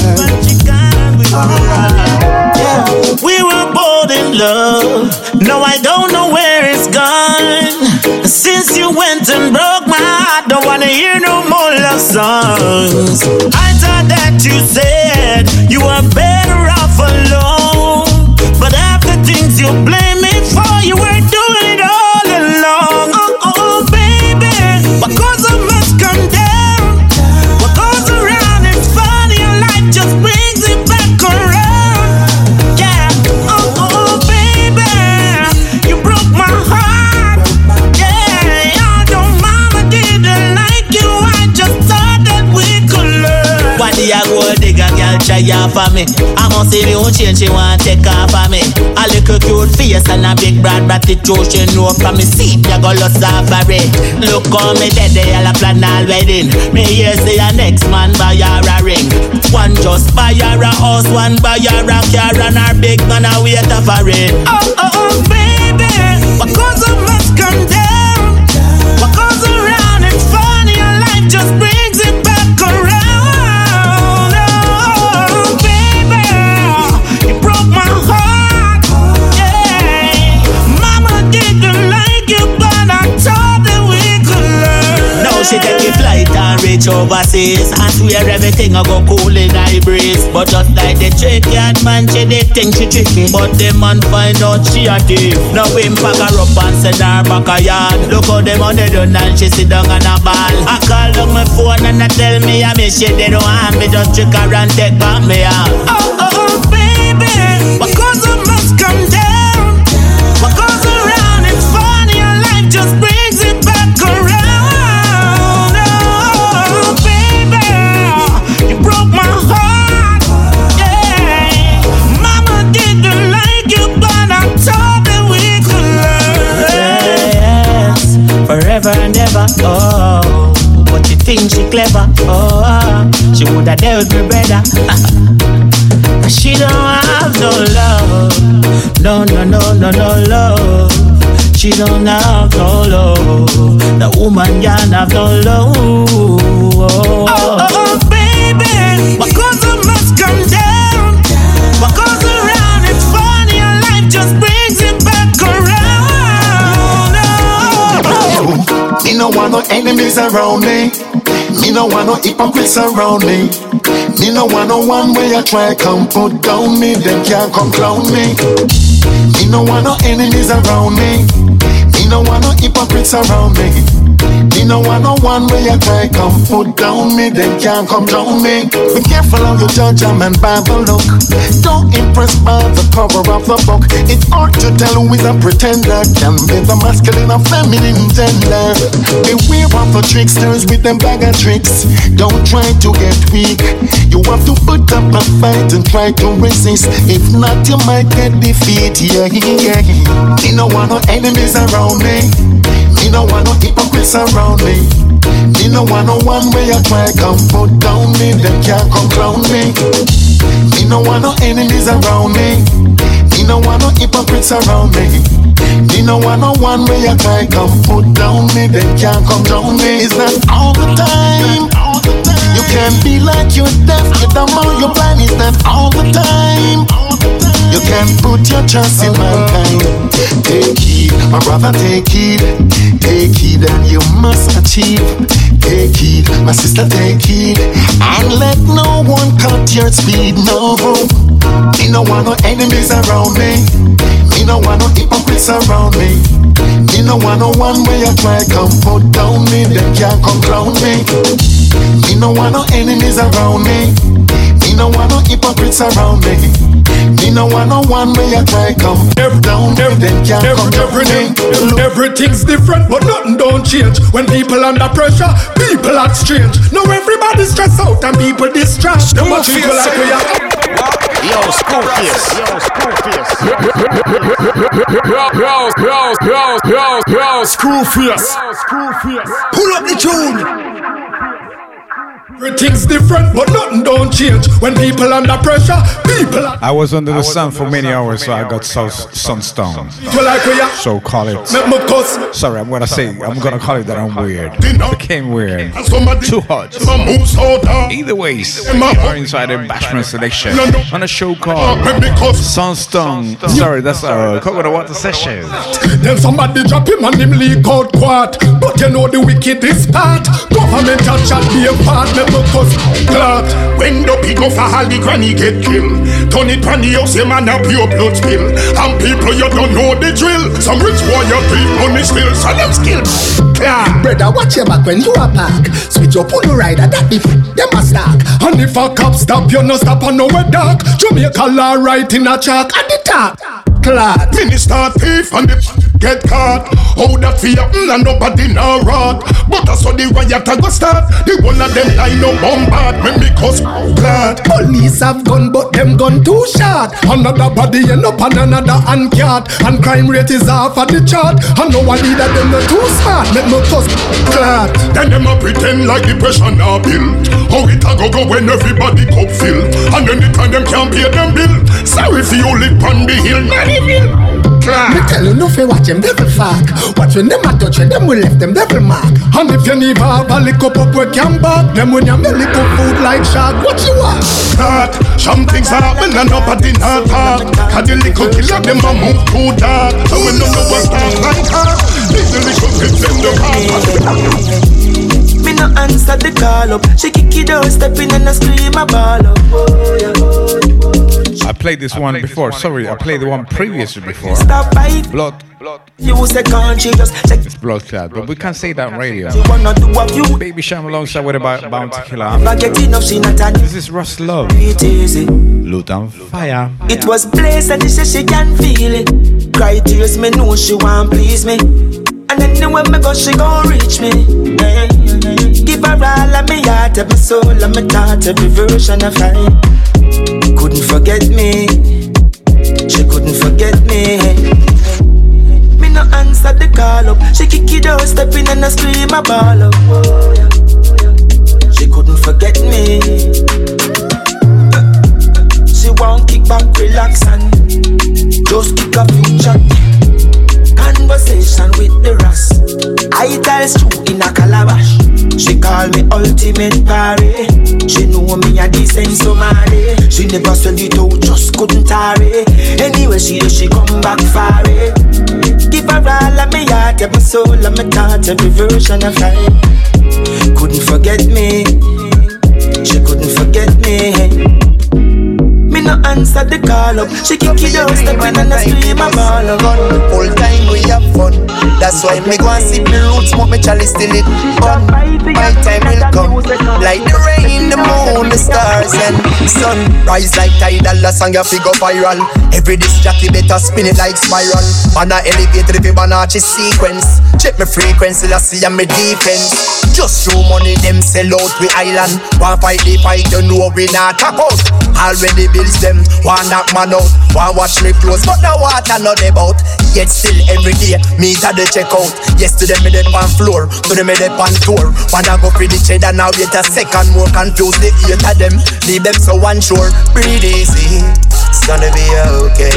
Speaker 39: Yeah, we were born in love. No, I don't know where gone. Since you went and broke my heart, don't wanna hear no more love songs. I thought that you said you were better off alone. But after things you blame off of me? I must see me who change, she want take off of me. A little cute face and a big broad throat, she know from me see me go lost it. Look how me dead, they all a plan all wedding. Me hear say a next man buy her a ring. One just buy her a house, one buy her a car, and her big man a wait for it. Oh, oh, oh, baby, what goes up must come down. What goes around, it's funny, and life just brings she take a flight and reach overseas. I swear everything I go cool in I breeze. But just like the tricky man, she did think she tricky. But the man find out she a thief. Now him pack her up and send her back a yard. Look how the money done and she sit down on a ball. I call on my phone and I tell me I miss you. They don't want me just trick her and take back me out. Oh, oh,
Speaker 40: would have dealt me better. she don't have no love. No, no, no, no, no love. She don't have no love. The woman can't have no love. Oh, oh, oh baby, what goes up must come down. What goes around is funny, and life just brings it back around. Oh.
Speaker 2: Me no want no enemies around me. Me no want no hypocrites around me. Me no want no one way I try come put down me. Them can't come clown me. Me no want no enemies around me. Me no want no hypocrites around me. Me no want no one way I try come put down me. Them can't come down me. Be careful how you judge a man by the look. Don't impress by the cover of the book. It's hard to tell who is a pretender. Can be the masculine or feminine gender. Beware of the tricksters with them bag of tricks. Don't try to get weak. You have to put up a fight and try to resist. If not, you might get defeated. Yeah, yeah. Me no want no enemies around me. Me no want no hypocrites around me. Me no want no one way I try come put down me. Them can't come clown me. Me no want no enemies around me. Me no want no hypocrites around me. Me no want no one way I try come put down me. Them can't come down me. It's not all the time. You can be like you're deaf, you don't know you're blind. It's not all the time. You can put your trust in mankind. Take heed, my brother, take heed. Take heed, and you must achieve. Take heed, my sister, take heed. And let no one cut your speed. No, me no want no enemies around me. Me no want no hypocrites around me. Me no want no one way I try come put down me. Them can't come clown me. Me no want no enemies around me. Me no want no hypocrites around me. Me no want no one way I try come down me. Them can't come down me.
Speaker 1: Everything's different, but nothing don't change. When people under pressure, people act strange. Now everybody stress out and people distract. Them much people like we are.
Speaker 14: Yo, school face. Yo, school face.
Speaker 1: Yo, yo, yo, yo, yo, yo, screw face.
Speaker 14: Pull up the tune.
Speaker 1: Everything's different, but nothing don't change. When people under pressure, people are.
Speaker 3: I was under the sun for many hours, so I got so sunstone.
Speaker 1: People like we are.
Speaker 3: So call it.
Speaker 1: Make me cuss.
Speaker 3: Sorry, I'm gonna say. I'm gonna call it that I'm weird. Became weird. Too hot. Either ways, we are inside a bashment selection on a show called Sunstone. Sorry, that's uh, a coconut water session.
Speaker 1: Then somebody drop him and him leak out quart. But you know the wickedest part. Government a chat be a part. Make me cuss.
Speaker 9: When the pig of a holly granny get killed Turn it pan the house, your man up your blood spill And people you don't know the drill Some rich boy you money still So them skill
Speaker 41: Big brother, watch your back when you a park. Switch your the rider, that the them a stack.
Speaker 1: And if a cop stop, you no stop on nowhere dark. Jamaica law right in a chalk at the top.
Speaker 41: Clot.
Speaker 9: Minister thief and the get caught How that fear, mm, and nobody now rot I saw the riot a go start. The one of them line no bombard When me cause glad
Speaker 41: Police have gun, but them gun too short.
Speaker 1: Another body end up on another uncat And crime rate is off at the chart. And no one leader them not too smart. Make me cuss clot
Speaker 9: Then them a pretend like the pressure now build How it a go go when everybody cup fill And anytime them can't pay them bill. Sorry for you live on the hill, not evil
Speaker 41: Me tell you no fi watch them devil fuck. Watch when them a touch you, them will left them devil mark.
Speaker 1: And if you need have a lick up up we can back Them when you belly cook food like shark What you want?
Speaker 9: Dark, some things happen and nobody not talk Cause the little killer them a move too dark So when them know what's dark like heart Leave the little kids in the heart
Speaker 42: Me no answer the call up. She kick it out, step in and I scream a ball up. Oh, yeah.
Speaker 3: I played this one before. Sorry, I played the one previously before.
Speaker 42: Stop by.
Speaker 3: Blood.
Speaker 42: You say country just check.
Speaker 3: It's blood clot, but we can't say that on radio.
Speaker 42: You wanna what
Speaker 3: Baby Cham alongside with about Bounty Killer.
Speaker 42: If I get enough, she not a
Speaker 3: This is Russ Love.
Speaker 42: it easy.
Speaker 3: Luton Fyah.
Speaker 42: It was place and she said she can feel it. Cry tears, me know she want please me. And anywhere me go, she gon' reach me. Give her all of me heart, every soul, and me thought, every version of her. Couldn't forget me. She couldn't forget me. Me no answer the call up. She kick it out, step in and I scream a ball up.
Speaker 18: She couldn't forget me. She won't kick back, relax and just kick a few chat. Conversation with the Ras. I tell you in a calabash. She call me ultimate party. She know me a decent somebody. She never sell it out, just couldn't tarry. Anyway, she she come back far. Give her all of me heart, every soul, and my thoughts, every version of life. Couldn't forget me. She couldn't forget me. Me no answer the call up. She kick it out, step in and I scream a ball up.
Speaker 9: Full time we have fun. That's why me go and sip me roots, smoke me chalice till it done. My time will come, like the rain, the moon, the stars and sun. Rise like tidal, the song you figure viral. Every disc jockey better spin it like spiral. On a if you Fibonacci sequence. Check me frequency, I see me defense. Just show money, them sell out we island. One fight the fight, you know we not tap out. Already bills them, one knock man out. One watch me close, but the water not about. Yet still every day, me at the checkout. Yesterday me dead on floor, today me dead on tour. Wanna go for the cheddar now, wait a second more confused. The eight of them, leave them so unsure. Breathe easy, it's gonna be okay.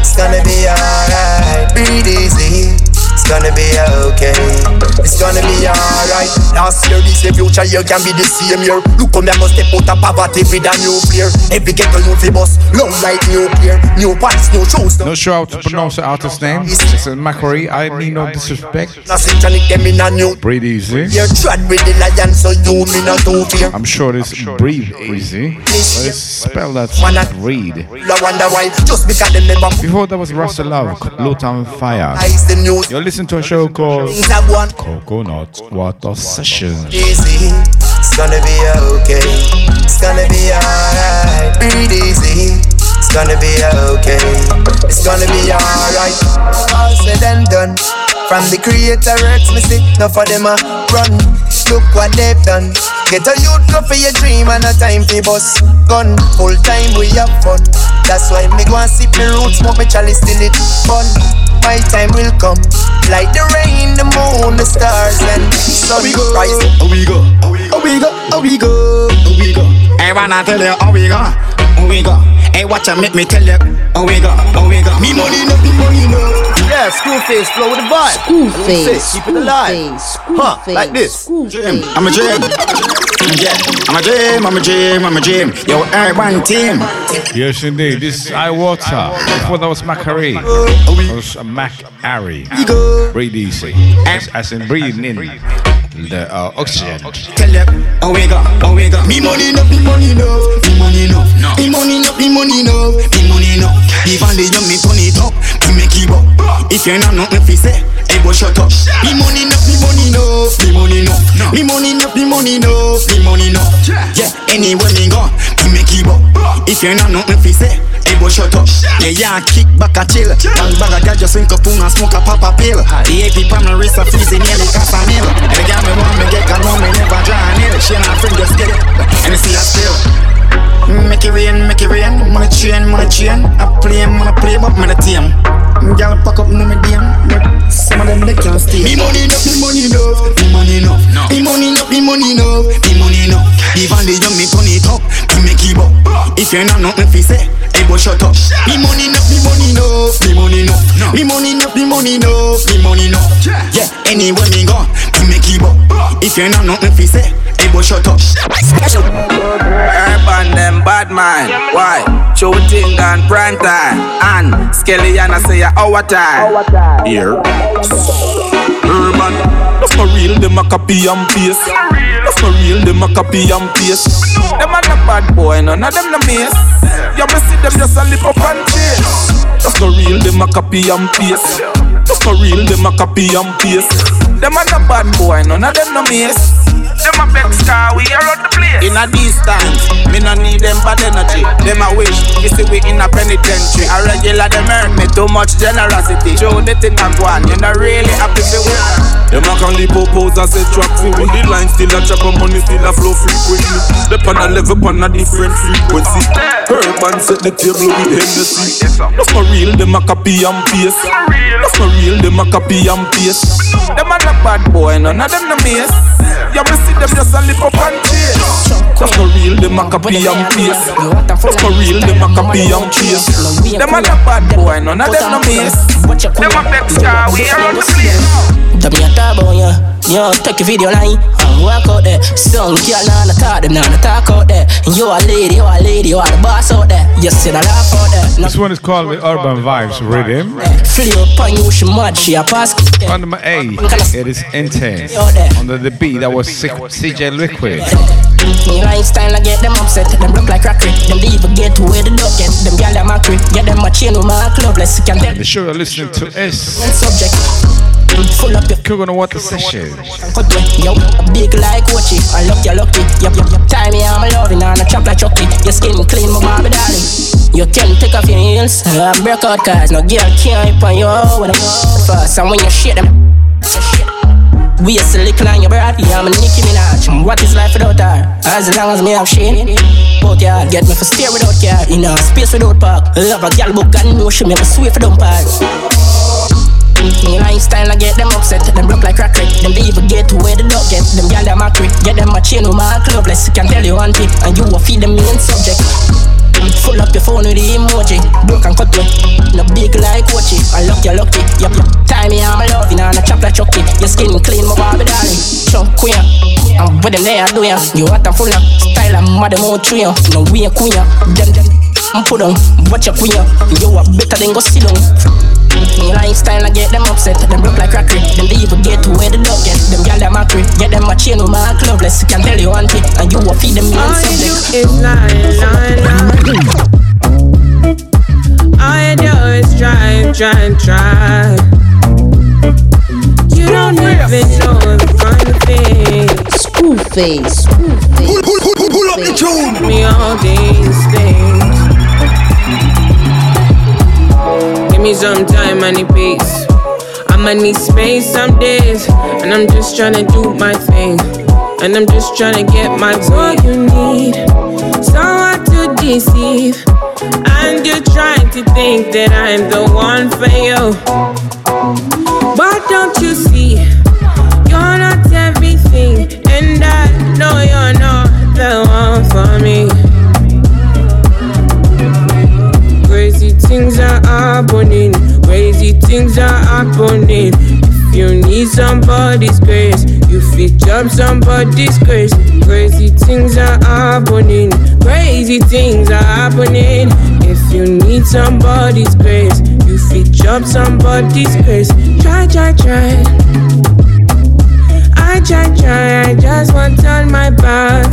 Speaker 9: It's gonna be alright. Breathe easy. It's gonna be okay. It's gonna be alright. Last year, this year, future year can be the same year. Look how me a go step out of poverty with a new player. Every ghetto you fi bus, long like nuclear. New pants, new shoes.
Speaker 3: No show out to pronounce the artist's name. It's a Macquarie. I mean no disrespect.
Speaker 9: Nothing to them in a new.
Speaker 3: Breathe easy.
Speaker 9: You're trod with the lion, so you me not too fear.
Speaker 3: I'm sure this breathe easy. But it's spell that read.
Speaker 9: I wonder why, just because them never.
Speaker 3: Before that was Rasta Love, Luton Fyah.
Speaker 9: Ice the news.
Speaker 3: You're listening to a show called
Speaker 9: Things I want.
Speaker 3: Coconut Water Sessions.
Speaker 9: Easy. It's gonna be okay. It's gonna be alright. Breathe easy. It's gonna be okay. It's gonna be alright. All said and done. From the creator hurts me see. Enough for them a run. Look what they've done. Get a youth go for your dream and a time for bus gun. Full time we have fun. That's why me go and sip me roots, smoke me chalice till it fun. My time will come, like the rain, the moon, the stars and sun.
Speaker 37: we go,
Speaker 9: rise.
Speaker 37: how we go, how we go, how we go, how we go. Hey, wanna tell you how we go, how we go. Hey, watch out, make me tell you how we go, how we go. Me money no, me money no.
Speaker 10: Yeah, school face, flow with the vibe.
Speaker 43: School face,
Speaker 10: say, keep it alive.
Speaker 43: School
Speaker 10: huh,
Speaker 43: face,
Speaker 10: like this.
Speaker 43: School
Speaker 37: Dream,
Speaker 43: face.
Speaker 37: I'm a dream. Yeah, I'm a dream, I'm a dream, I'm a dream. Yo, urban team.
Speaker 3: Yes, indeed. This is iWater. Before that was Macquarie. That was Mac Ari. Breathe easy. As, as in breathing in the uh, oxygen.
Speaker 37: Tell them how we go, how we go. Me money no, me money no, me money no. Me money no, me money no, me money no. Even the young me turn it up, me make it up. If you not nothing fi say, hey boy shut up. Me money no, me money no, me money no. Me money no, me money no, me money no. Yeah, anywhere me go, me make it up. If you not nothing fi say, hey boy shut up. Yeah, yeah, kick back a chill. Bang bag a girl just drink a poon and smoke a pop a pill. The AP on my wrist a freezing nearly cost a meal. The girl me want me get, 'cause know me never draw a nail. She and her friend just get it, and you see her still. Make it rain, make it rain. Money chain, money chain. I play, money play, but money team. Girl pack up no me damn. Some of them they can't stay. Me money enough, me money enough, me money enough. Me money enough, me money enough, me money enough. Even the young me turn it up, me make it up. If you not nothing fi say, hey boy shut up. Me money enough, me money enough, me money enough. Me money enough, me money enough, me money enough. Yeah, anywhere me go, me make it up. If you not nothing fi say, hey boy shut up. Special.
Speaker 44: Urban them bad man. Why? Shooting and prime time. And Skelly and I say our time.
Speaker 45: Here. Urban. That's for real, them a copy and paste. That's for real, them a copy and paste.
Speaker 44: Them are the bad boy, none of them the miss.
Speaker 45: You me see them just a lip up and chase. That's for real, them a copy and paste. That's for real, them a copy and paste.
Speaker 44: Them are the bad boy, none of them the miss. Them a vex car, we are on the place. In a distance, me no need them bad energy. Them a wish, you see we in a penitentiary. A regular them hurt me too much generosity. Show the thing I go on, you not really happy for we.
Speaker 45: Them a can leap up pose and say track for we The line still a chop and money still a flow frequently The on a level on a different frequency Urban set the table with Hennessy That's for real, them a copy and paste That's for real, them a copy and paste
Speaker 44: Them are the bad boy, none of them the miss. You me see them just a lip up and chase.
Speaker 46: Cause for real, them a copy and paste. Cause for real, them a copy and chase. Them a the bad boy, none of them no miss. Them a vex car, we around the place.
Speaker 44: Tell me a turbo, yeah. Yo, take your video line and walk out there. Some girl nah talk, them nah talk out there. You a lady, you a lady, you are the boss out there. You see the laugh out there.
Speaker 3: This one is called the Urban Vibes Rhythm.
Speaker 44: Feel upon you, she mad, she a pass.
Speaker 3: Under my A, it is intense. Under the beat, that was CJ Liquid.
Speaker 44: Me lifestyle, I get them upset. Them look like crackery. Them they even get to where the look get. Them gal them macri. Get them a chain with my clubless. You can tell.
Speaker 3: The show you're listening to is
Speaker 44: subject. Full up your
Speaker 3: You're gonna want the session.
Speaker 44: Cut way, yo, big like Watchy. I look you lucky. Yup, yup, yup. Tie me, I'm a loving on a chop like Chucky. Your skin clean, my Barbie darling. You can take off your heels. Uh, break out cause no girl can't hip on you when I'm first. And when you shit them, we a silicon on your body. I'm a Nicki Minaj. What is life without her? As long as me have sheen. Both yeah, get me for stare without care. In a space without park. Love a gal book and know she make me sweet for them part. Me lifestyle, I get them upset. Them look like crackhead. Them they even get to where the dog get. Them gal them a creep. Get them a chain with my clubless. Can tell you one thing, and you will feed the main subject. Full up your phone with the emoji. Broke and cut way. No big like Watchy. I you lucky. Yup, yup. Tie me, I'm loving on a like Chucky. Your skin clean, my Barbie darling. Chunk queen. I'm with them there, do ya. You hot and full of style, I'm mad, more tree. No way, queen. Them, them. I'm put on. Watch your queen. You are better than go sit down. Me lifestyle, I get them upset. Them look like crackery. Them they even get to where the dog get. Them gal them macri. Get them a chain with my clubless. Can tell you one thing, and you will feed them main
Speaker 22: All
Speaker 44: subject.
Speaker 22: you do is lie, lie, lie. All you do is try, try, try. You don't even know the fun thing.
Speaker 47: School face, school face.
Speaker 22: Pull, pull, pull, pull up the tune. Me all these things. Me some time and a pace. I'ma need space some days, and I'm just tryna do my thing, and I'm just tryna get my way. you need someone to deceive, and you're trying to think that I'm the one for you. But don't you see, you're not everything, and I know you're not the one for me. Things are happening, crazy things are happening. If you need somebody's grace, you fit jump somebody's grace. Crazy things are happening, crazy things are happening. If you need somebody's grace, you fit jump somebody's grace. Try, try, try. I try, try, I just want on my back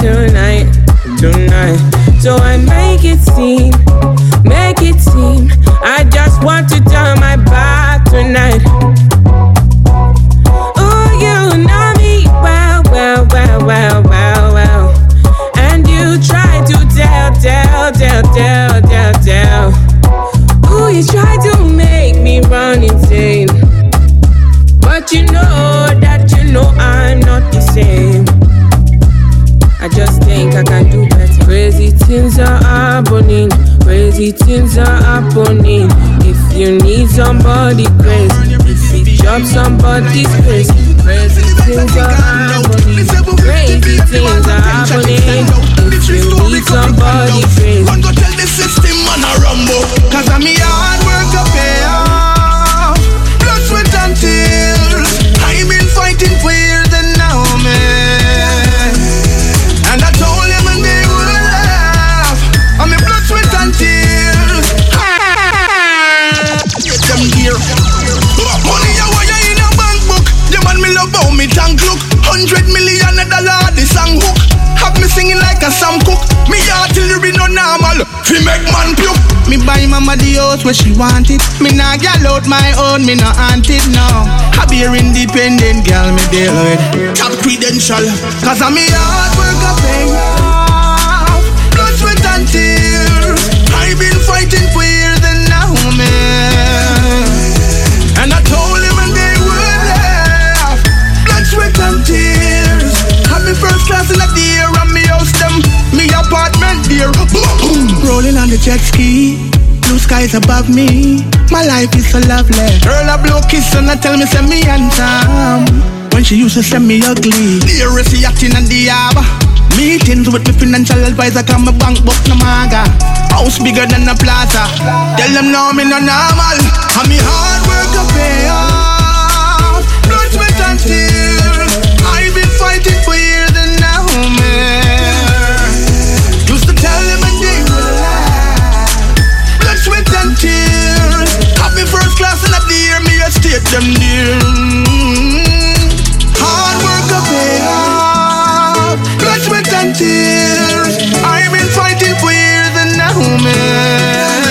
Speaker 22: tonight, tonight. So I make it seem, make it seem. I just want to turn my back tonight. Oh, you know me well, well, well, well, well, well. And you try to tell, tell, tell, tell, tell, tell. Ooh, you try to make me run insane. But you know that you know I'm not the same. Things are happening. Crazy things are happening. If you need somebody crazy, if you job somebody's crazy. Crazy things are happening. Crazy things are happening. If you need somebody crazy.
Speaker 14: One go tell the system man a rumble Cause I'm hard work to pay singing like a Sam Cooke Me artillery no normal. Fi make man puke. Me buy mama the house where she want it. Me nah gal out my own Me no aunt it no. I be independent girl me deal with. Top credential. Cause I'm me hard work a pay off. Blood, sweat and tears. I've been fighting for years and now man And I told him and they would laugh Blood, sweat and tears. Have me first class in the On the jet ski Blue skies above me My life is so lovely Girl a blow kiss and I tell me send me handsome When she used to send me ugly Dearest yacht in the harbor Meetings with the financial advisor, come my bank book no maga. House bigger than a plaza. Tell them now me no normal. And me hard work a pay off. Blood, sweat and tears. I've been fighting for years and now man. State them dear. Hard work a pay off. Blood, sweat and tears. I've been fighting for years and now man.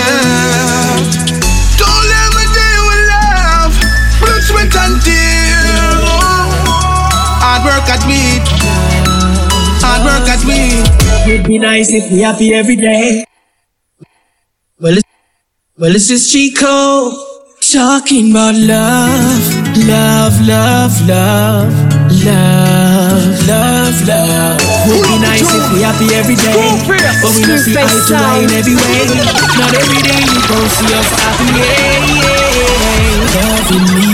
Speaker 14: Don't let me day with love. Blood, sweat and tears. Hard work at me. Hard work at me.
Speaker 16: It'd be nice if we happy every day. Well, it's, well, it's just Chico talking about love, love, love, love, love, love, love. Would be nice if we happy every day, but we don't see eye to eye in every way. Not every day you gon' see us happy, yeah, yeah. Loving me,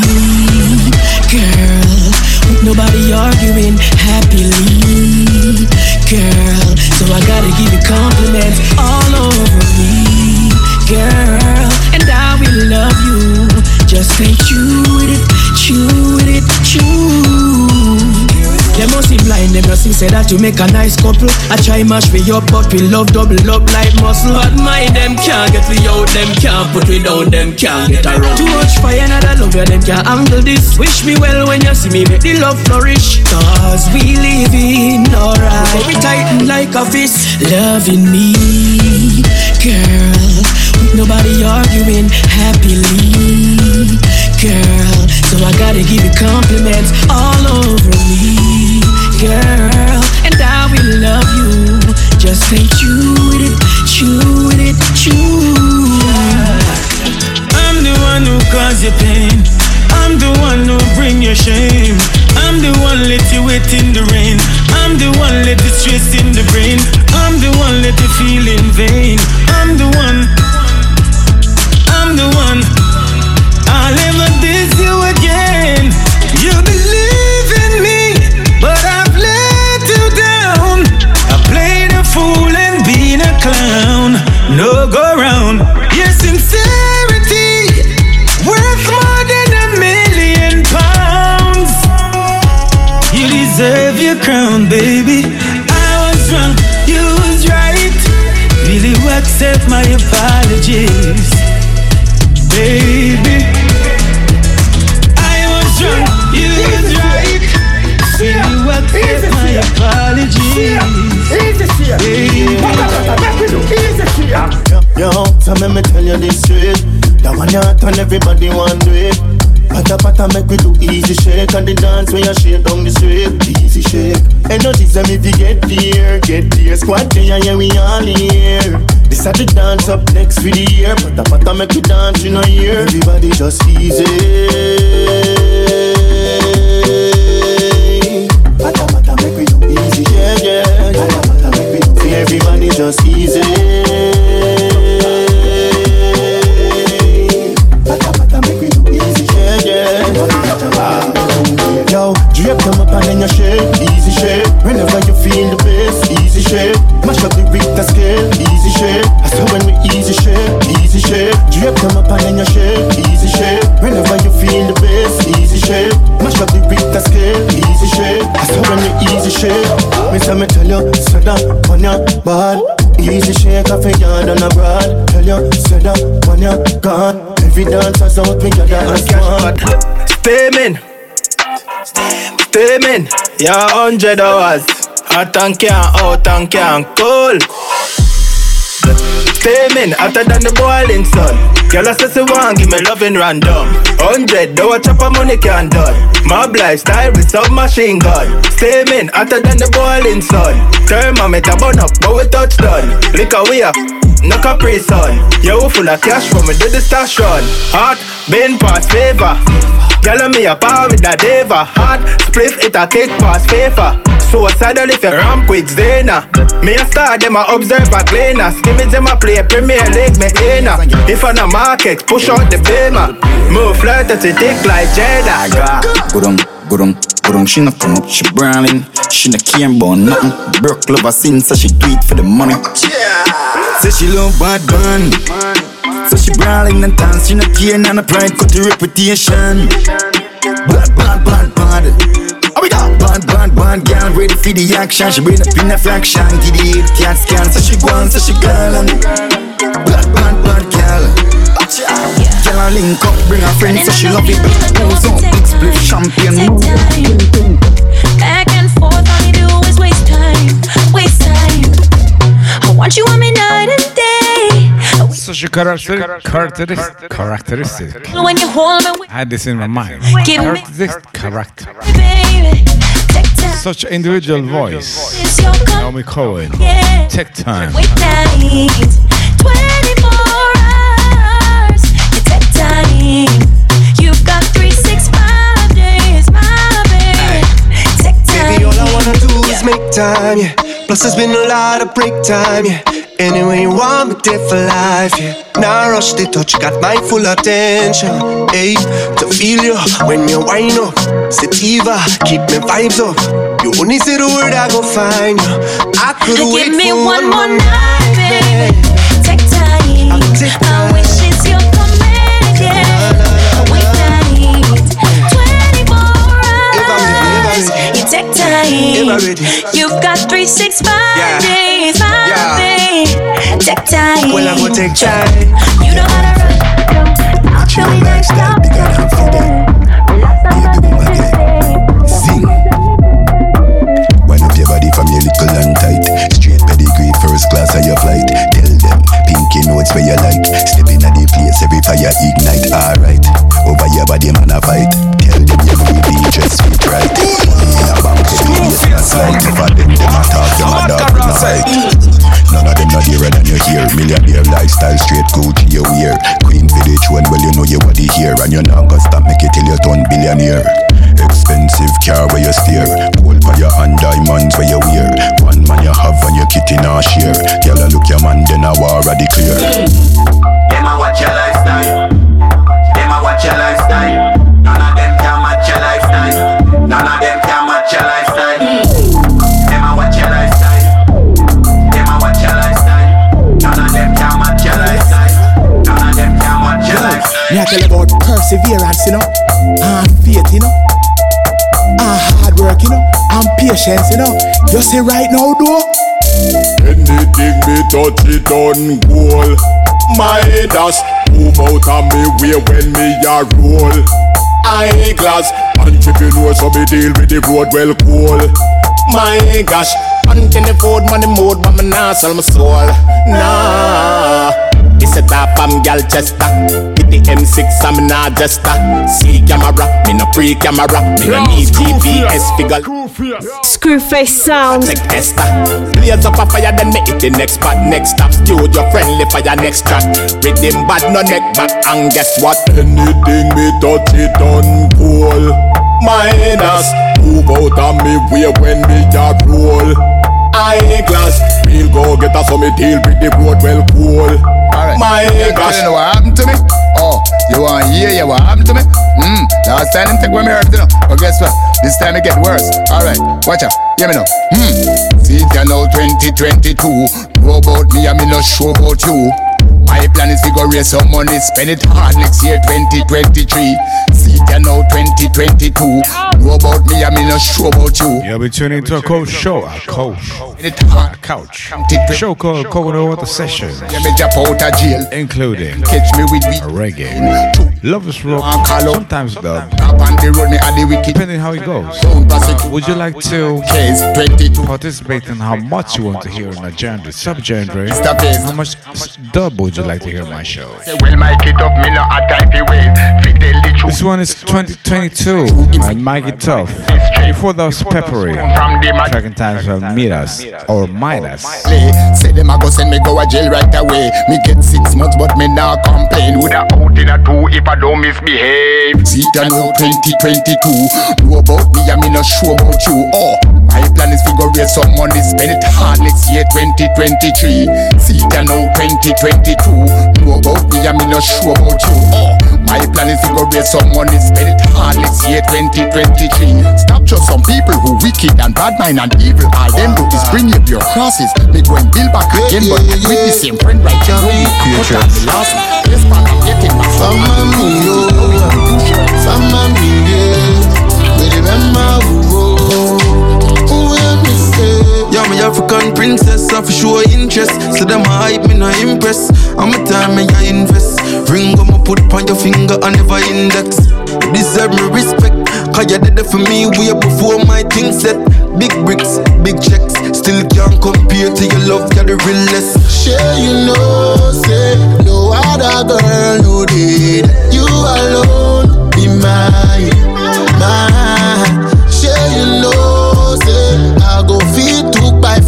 Speaker 16: girl, with nobody arguing happily, girl. So I gotta give you compliments all over me, girl. And I will love you. Just stay true with it, chew with it, chew. Them must be blind, them must say that to make a nice couple. I try mash me up, but we love double up like muscle. But my them can't get me out, them can't put me down, them can't get around. Too much fire, another love, yeah, them can't handle this. Wish me well when you see me make the love flourish. Cause we living alright. So we tighten like a fist, loving me, girl. Nobody arguing happily, girl. So I gotta give you compliments all over me, girl. And I will love you. Just stay true with it, true with it, true.
Speaker 18: I'm the one who caused you pain. I'm the one who bring you shame. I'm the one let you wait in the rain. I'm the one let you stress in the brain. I'm the one let you feel in vain. I'm the one. Baby. I was wrong, you was right. Really accept my apologies, baby? I was wrong, you was right. You accept my apologies,
Speaker 48: Yo, so let me tell you this straight. That one you turn everybody one do it. Pata pata make we do easy shake and the dance when you shake down the street. Easy shake. Energies them if you get there, get there. Squad there, yeah we all here. This are the dance up next for the year. Pata pata make we dance in a year. Everybody just easy. Pata pata make we do easy, yeah yeah. Pata pata make we do. Everybody just easy. Yard abroad. Tell you, say that your gone. Every dancer's out, we gather and squad.
Speaker 14: Steaming. Steaming. Yeah, hundred hours. Hot and can out and can cool. Steaming hotter than the boiling sun. Girl, I say she want give me loving random. Hundred, though a chop of money can done. Mob lifestyle with submachine gun. Steaming hotter than the boiling sun. Thermometer burn up, but we touch done. Liquor we up. No capri sun. You full of cash from me, do the stash run. Hot, been past favor. Girl, me a power with a deva. Hot, split it a kick past favor. So saddle if you ramp quick Zena. Me a star, them a observe a cleaner. Skimmage them a play Premier League, me inna. If on a market, push out the beamer. Move flirt to thick like Jada.
Speaker 37: Gurung, Go down, go down, she not come up, she brawling. She not care about nothing. Broke lover since, so she do it for the money. Say she love bad man. So she brawling and she not care, none of pride, cut the reputation. Bad, bad, bad, bad. How we go? Bad, bad, bad girl, ready for the action. She bring up in a fraction, get the cat scan. So she gone, so she gone. Bad, bad, bad girl. Girl, I link up, bring her friends, so she love it. Goes on, big split, champagne.
Speaker 23: Back and forth, all you do is waste time, waste time. I want you on me night and day.
Speaker 3: Such a character, characteristic, characteristic.
Speaker 23: When you hold me,
Speaker 3: I had this in my mind.
Speaker 23: Give me-
Speaker 3: Characteristic character.
Speaker 23: baby, take time.
Speaker 3: Such individual voice.
Speaker 23: It's your
Speaker 3: Naomi Cowan.
Speaker 23: Yeah.
Speaker 3: Take time.
Speaker 23: Wait night, 24 hours. You take time. You've got 365 days, my baby. Take time.
Speaker 14: Baby, all I wanna do is make time, yeah. Plus, there's been a lot of break time, yeah. Anyway, you want me there for life, yeah. Now rush the touch, got my full attention, hey. To feel you when you wind up, sativa, keep me vibes up. You only say the word, I go find you. I could
Speaker 23: Give
Speaker 14: wait
Speaker 23: me
Speaker 14: for
Speaker 23: one more night, baby. Take time. I wish it's time. You've got 365
Speaker 14: Yeah.
Speaker 23: days, my
Speaker 14: Yeah.
Speaker 23: Take time.
Speaker 14: Well, I go take time.
Speaker 23: You know how to run. I'll show you stop.
Speaker 49: Zing. Wind up your body from your little and tight. Straight pedigree, first class of your flight. Them, notes where you like. Stepping at the place, every fire ignite. Alright, over your body, man, a fight. Tell them you breathe in, just sweet right. In a bank, every place, not slide. For them, them a talk, them a dog, them a fight. None of them not dearer than you hear. Millionaire lifestyle, straight Gucci you wear. Queen for the throne, well you know you body here, and you're not gonna stop make it till you turn billionaire. Expensive car where you steer, gold for your hand, diamonds where you wear. Man you have and your kitty now share. Girl, I look your man, then I war already clear.
Speaker 50: Them a watch your lifestyle. Them a watch your lifestyle. None of them can match your lifestyle. None of them can match your lifestyle. Them a watch your lifestyle. Them a watch your lifestyle. None of them can match your lifestyle. None of them can match your lifestyle.
Speaker 18: Me I tell about perseverance, you know, and faith, you know, and hard work, you know, and patience, you know. You see right now, though.
Speaker 1: Anything me touch it on goal. My dash move out of me way when me a roll. I glass entrepreneur so me deal with the road well cool. My gosh, continue Ford money mode, but me nah sell my soul. Nah. This a top from gal chester. Hit the M6, I'm not just a See camera, me no pre camera. Me no need GPS figure.
Speaker 16: Screwface sound.
Speaker 1: Check Esther. Blaze up a fire, then me hit the next spot. Next stop, studio friendly fire, next track. Rhythm bad, no neck back, and guess what? Anything me touch it on cool. Minus, move out of me way when me a roll. I glass, real go get us so me deal with the road well cool. My gosh.
Speaker 28: You know what happened to me? Oh, you want to hear you what happened to me? Hmm, last time didn't take when me hurt, you know. But guess what? This time it get worse. Alright, watch out. Hear me now. Hmm. See it now 2022. Know about me, I me no sure about you. My plan is to go raise some money, spend it hard next year 2023. See it now 2022. Know about me, I me no sure about you.
Speaker 3: You'll be tuning to a coach show, a coach, a couch, show called Coconut Water Session,
Speaker 28: Yeah, me jump out
Speaker 3: including
Speaker 28: Catch me with
Speaker 3: a reggae, Love lovers rock, sometimes dub,
Speaker 28: Up on the road, me at the wicked.
Speaker 3: depending how it goes. Would you like to participate in how much you want to hear in a genre, subgenre? How much s- dub would you like to hear my show?
Speaker 28: Well, mic it up, me no a type of way. Fidel the
Speaker 3: This one is 2022 and Mikey Tough. Before was Peppery. Tracking times will meet us or Midas.
Speaker 28: play. Say them a go send me go a jail right away. Me get six months, but me nah complain. Woulda out in a two if I don't misbehave. See ya know 2022. Know about me and me not sure about you. Oh, my plan is to go raise some money, spend it hard next year 2023. See ya know 2022. Know about me and me not sure about you. Oh, My plan is to go raise some money, spend it hard. Let's year 2023. Stop just some people who wicked and bad mind and evil. All them do is bring you your crosses. Me go and build back again, but with the same friend right here. Cut down the last one. Yes, man, I'm getting my
Speaker 2: Fama mio, fama mio, we remember who, who am me say.
Speaker 14: Yeah, me African princess, I for sure interest. So them hype me not impress. I'm a time me I invest. Ring on my put on your finger and never index. You deserve me respect. Cause you did it for me way before my thing set. Big bricks, big checks. Still can't compare to your love, you're the realest.
Speaker 2: Sure you know, say no other girl who did you alone be mine, mine. Sure you know, say I go feed to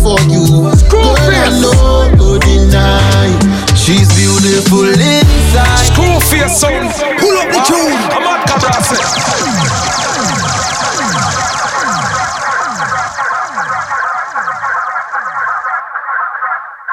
Speaker 2: for you. Screwface. No, go deny.
Speaker 14: She's beautiful inside.
Speaker 38: Screwface, son. Pull up the tune. I'm at Cabrasa.